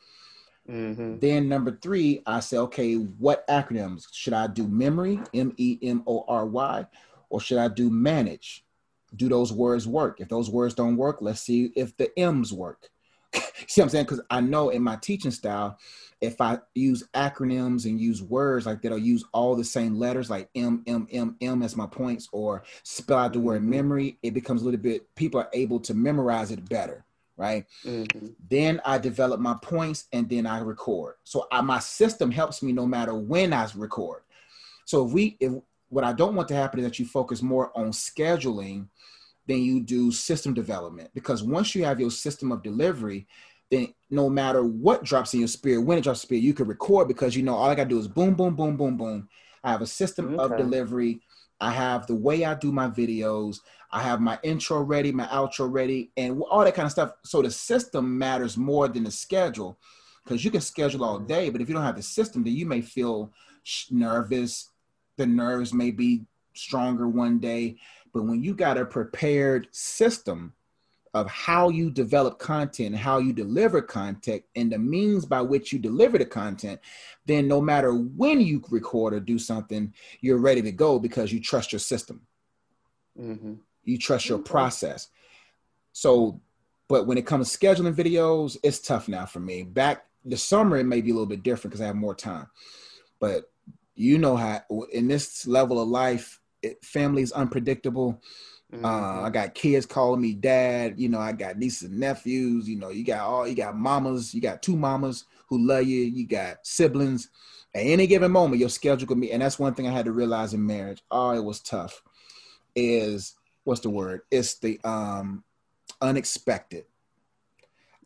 B: Mm-hmm. Then number three, I say, okay, what acronyms should I do? Memory, M E M O R Y, or should I do manage? Do those words work? If those words don't work, let's see if the M's work. see what I'm saying? Because I know in my teaching style, if I use acronyms and use words like that, I'll use all the same letters like M, M, M, M as my points, or spell out the word mm-hmm. memory, it becomes a little bit, people are able to memorize it better right? Mm-hmm. Then I develop my points and then I record. So I, my system helps me no matter when I record. So if we, if what I don't want to happen is that you focus more on scheduling than you do system development. Because once you have your system of delivery, then no matter what drops in your spirit, when it drops in spirit, you can record because you know all I gotta do is boom, boom, boom, boom, boom. I have a system okay. of delivery. I have the way I do my videos. I have my intro ready, my outro ready, and all that kind of stuff. So the system matters more than the schedule because you can schedule all mm-hmm. day, but if you don't have the system, then you may feel nervous. The nerves may be stronger one day. But when you got a prepared system of how you develop content, how you deliver content, and the means by which you deliver the content, then no matter when you record or do something, you're ready to go because you trust your system. Mm-hmm. You trust your process. So, but when it comes to scheduling videos, it's tough now for me. Back the summer, it may be a little bit different because I have more time. But you know how in this level of life, it, family is unpredictable. Mm-hmm. Uh, I got kids calling me dad. You know, I got nieces and nephews. You know, you got all you got mamas. You got two mamas who love you. You got siblings. At any given moment, your schedule could be, and that's one thing I had to realize in marriage. Oh, it was tough. Is what's the word? It's the um unexpected.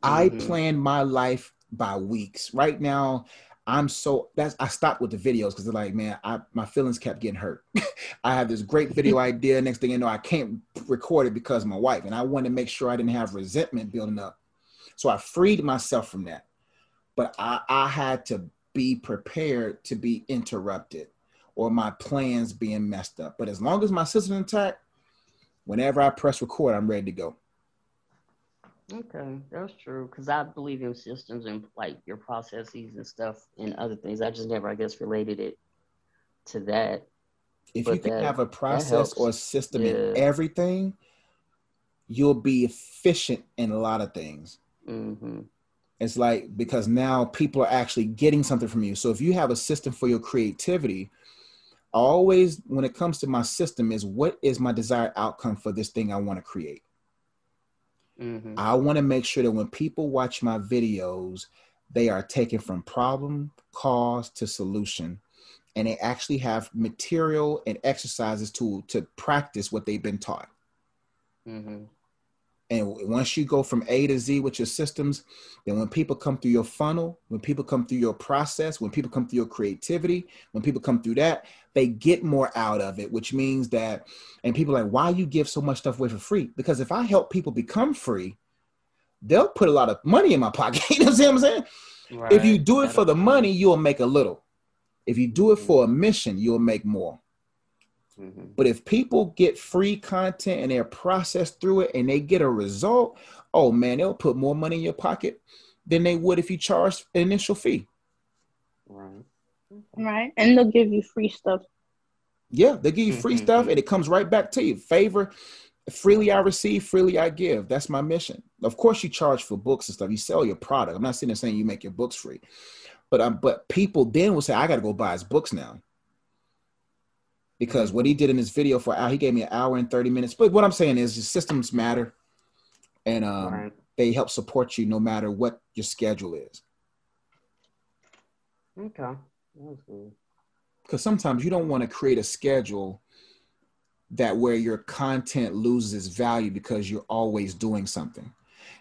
B: Mm-hmm. I plan my life by weeks. Right now, I'm so that's I stopped with the videos because they're like, man, I my feelings kept getting hurt. I have this great video idea. Next thing you know, I can't record it because of my wife, and I wanted to make sure I didn't have resentment building up. So I freed myself from that. But I, I had to be prepared to be interrupted or my plans being messed up. But as long as my system's intact, whenever I press record, I'm ready to go.
C: Okay, that's true. Because I believe in systems and like your processes and stuff and other things. I just never, I guess, related it to that.
B: If but you can that, have a process or a system yeah. in everything, you'll be efficient in a lot of things. Mm-hmm. It's like because now people are actually getting something from you. So if you have a system for your creativity, always when it comes to my system is what is my desired outcome for this thing I want to create. Mm-hmm. I want to make sure that when people watch my videos, they are taken from problem, cause to solution, and they actually have material and exercises to to practice what they've been taught. Mm-hmm. And once you go from A to Z with your systems, then when people come through your funnel, when people come through your process, when people come through your creativity, when people come through that, they get more out of it, which means that, and people are like, why you give so much stuff away for free? Because if I help people become free, they'll put a lot of money in my pocket. you know what I'm saying? Right. If you do it for the money, you'll make a little. If you do it for a mission, you'll make more. Mm-hmm. But if people get free content and they're processed through it and they get a result, oh man, they'll put more money in your pocket than they would if you charged an initial fee.
E: Right. Right. And they'll give you free stuff.
B: Yeah, they give you free mm-hmm. stuff and it comes right back to you. Favor, freely I receive, freely I give. That's my mission. Of course, you charge for books and stuff. You sell your product. I'm not sitting there saying you make your books free. But um, but people then will say, I gotta go buy his books now because what he did in his video for hour, he gave me an hour and 30 minutes. But what I'm saying is systems matter and um, right. they help support you no matter what your schedule is.
C: Okay. Mm-hmm.
B: Because sometimes you don't want to create a schedule that where your content loses value because you're always doing something.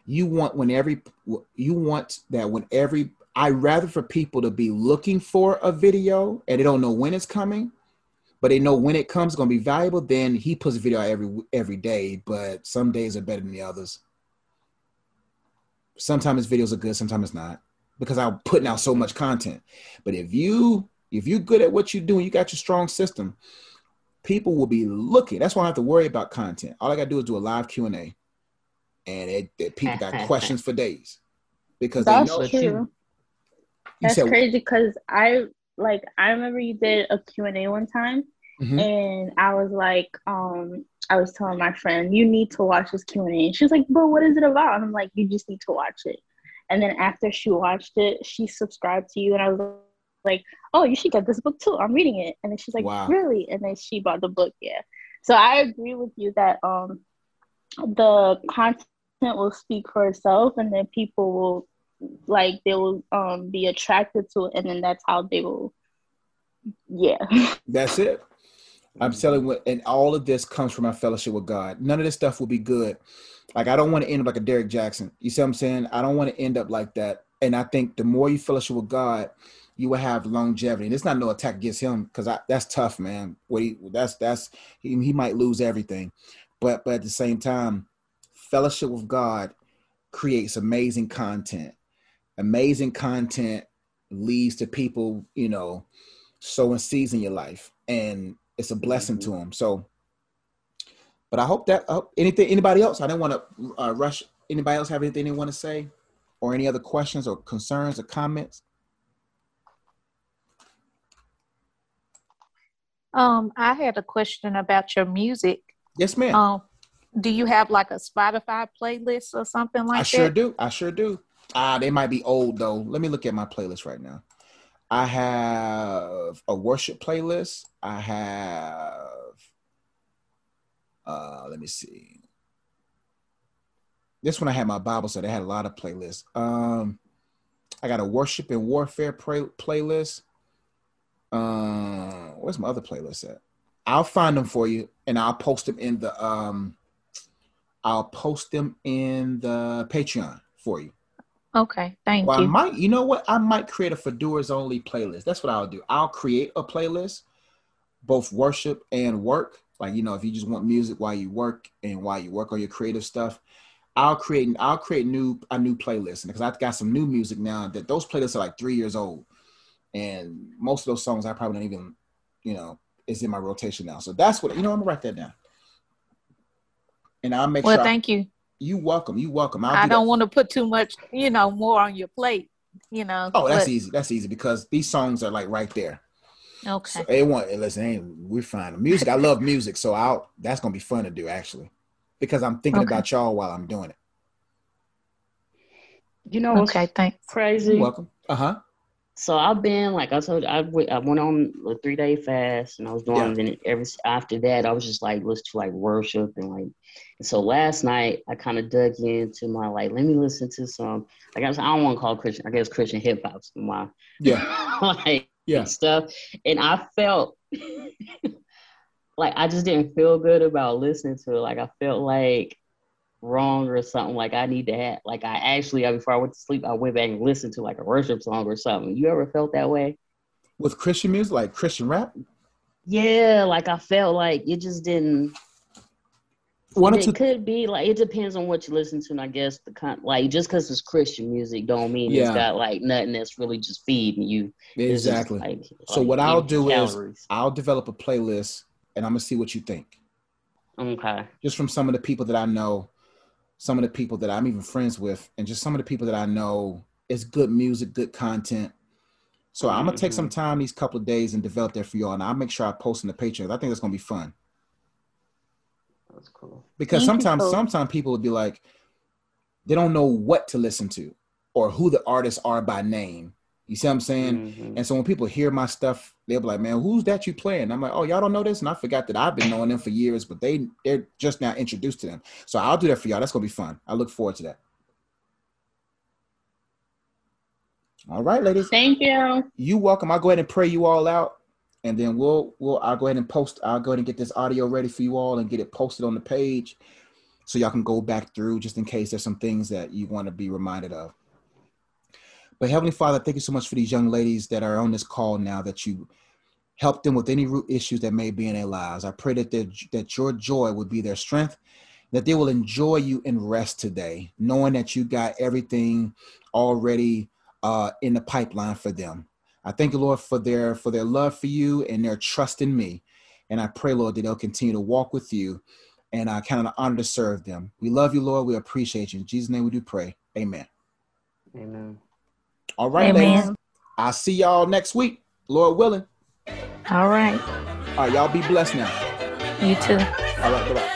B: You want when every you want that when every I rather for people to be looking for a video and they don't know when it's coming but they know when it comes going to be valuable. Then he puts a video out every every day, but some days are better than the others. Sometimes his videos are good, sometimes it's not, because I'm putting out so much content. But if you if you're good at what you're doing, you got your strong system. People will be looking. That's why I don't have to worry about content. All I got to do is do a live Q and A, and it, it, people got questions for days because
E: that's they know true. You, that's said, crazy because I like I remember you did a Q&A one time mm-hmm. and I was like, um, I was telling my friend, you need to watch this Q&A. And she's like, but what is it about? And I'm like, you just need to watch it. And then after she watched it, she subscribed to you and I was like, oh, you should get this book too. I'm reading it. And then she's like, wow. really? And then she bought the book. Yeah. So I agree with you that um, the content will speak for itself and then people will like they will um be attracted to it and then that's how they will yeah
B: that's it i'm mm-hmm. telling you and all of this comes from my fellowship with god. None of this stuff will be good. Like i don't want to end up like a Derek Jackson. you see what i'm saying? I don't want to end up like that. And i think the more you fellowship with god you will have longevity. And it's not no attack against him because that's tough man. What he that's that's he, he might lose everything. But but at the same time fellowship with god creates amazing content. Amazing content leads to people, you know, sowing seeds in your life, and it's a blessing mm-hmm. to them. So, but I hope that uh, anything, anybody else, I didn't want to uh, rush. Anybody else have anything they want to say, or any other questions or concerns or comments?
F: Um, I had a question about your music.
B: Yes, ma'am. Um,
F: do you have like a Spotify playlist or something like I that? I
B: sure do. I sure do. Ah, they might be old though. Let me look at my playlist right now. I have a worship playlist. I have Uh, let me see. This one I had my Bible so they had a lot of playlists. Um, I got a worship and warfare play- playlist. Uh, where's my other playlist at? I'll find them for you and I'll post them in the um I'll post them in the Patreon for you.
F: Okay, thank
B: well,
F: you.
B: I might, you know what? I might create a Fedoras only playlist. That's what I'll do. I'll create a playlist, both worship and work. Like you know, if you just want music while you work and while you work on your creative stuff, I'll create I'll create new a new playlist because I've got some new music now that those playlists are like three years old, and most of those songs I probably don't even, you know, is in my rotation now. So that's what you know. I'm gonna write that down, and I'll make
F: well,
B: sure.
F: Well, thank you.
B: You welcome. You welcome.
F: I'll I do not want to put too much, you know, more on your plate. You know.
B: Oh, that's but... easy. That's easy because these songs are like right there.
F: Okay.
B: So it want listen, ain't we're fine. Music, I love music, so I'll that's gonna be fun to do actually, because I'm thinking okay. about y'all while I'm doing it.
C: You know,
F: okay, thanks.
C: Crazy.
B: You're welcome. Uh huh.
C: So I've been like I told you, I, w- I went on a three day fast, and I was doing. Yeah. Then every after that, I was just like listen to like worship and like. And so last night, I kind of dug into my like, let me listen to some. I guess I don't want to call Christian. I guess Christian hip hop. My
B: yeah,
C: like
B: yeah
C: stuff, and I felt like I just didn't feel good about listening to it. Like I felt like wrong or something like I need to have like I actually before I went to sleep I went back and listened to like a worship song or something. You ever felt that way?
B: With Christian music, like Christian rap?
C: Yeah, like I felt like it just didn't one it could be like it depends on what you listen to, and I guess the con like just because it's Christian music don't mean yeah. it's got like nothing that's really just feeding you.
B: Exactly.
C: Like,
B: so like what I'll do calories. is I'll develop a playlist and I'm gonna see what you think.
C: Okay.
B: Just from some of the people that I know some of the people that I'm even friends with, and just some of the people that I know it's good music, good content. So. I'm gonna take some mm-hmm. time these couple of days and develop that for y'all, and I'll make sure I post in the Patreon. I think that's gonna be fun.
C: That's cool.
B: Because Thank sometimes, you, sometimes people would be like, they don't know what to listen to or who the artists are by name. You see what I'm saying? Mm-hmm. And so when people hear my stuff, they'll be like, "Man, who's that you playing?" I'm like, "Oh, y'all don't know this," and I forgot that I've been knowing them for years, but they they're just now introduced to them. So I'll do that for y'all. That's gonna be fun. I look forward to that. All right, ladies.
E: Thank you.
B: You welcome. I'll go ahead and pray you all out, and then we'll we'll I'll go ahead and post. I'll go ahead and get this audio ready for you all and get it posted on the page, so y'all can go back through just in case there's some things that you want to be reminded of. But Heavenly Father, thank you so much for these young ladies that are on this call now that you help them with any root issues that may be in their lives. I pray that that your joy would be their strength, that they will enjoy you and rest today, knowing that you got everything already uh, in the pipeline for them. I thank you, Lord, for their for their love for you and their trust in me. And I pray, Lord, that they'll continue to walk with you and I uh, kind of honor to serve them. We love you, Lord. We appreciate you. In Jesus' name we do pray. Amen.
C: Amen.
B: All right, Amen. ladies. I'll see y'all next week, Lord willing.
F: All right.
B: All right, y'all be blessed now.
F: You too.
B: All right, bye bye.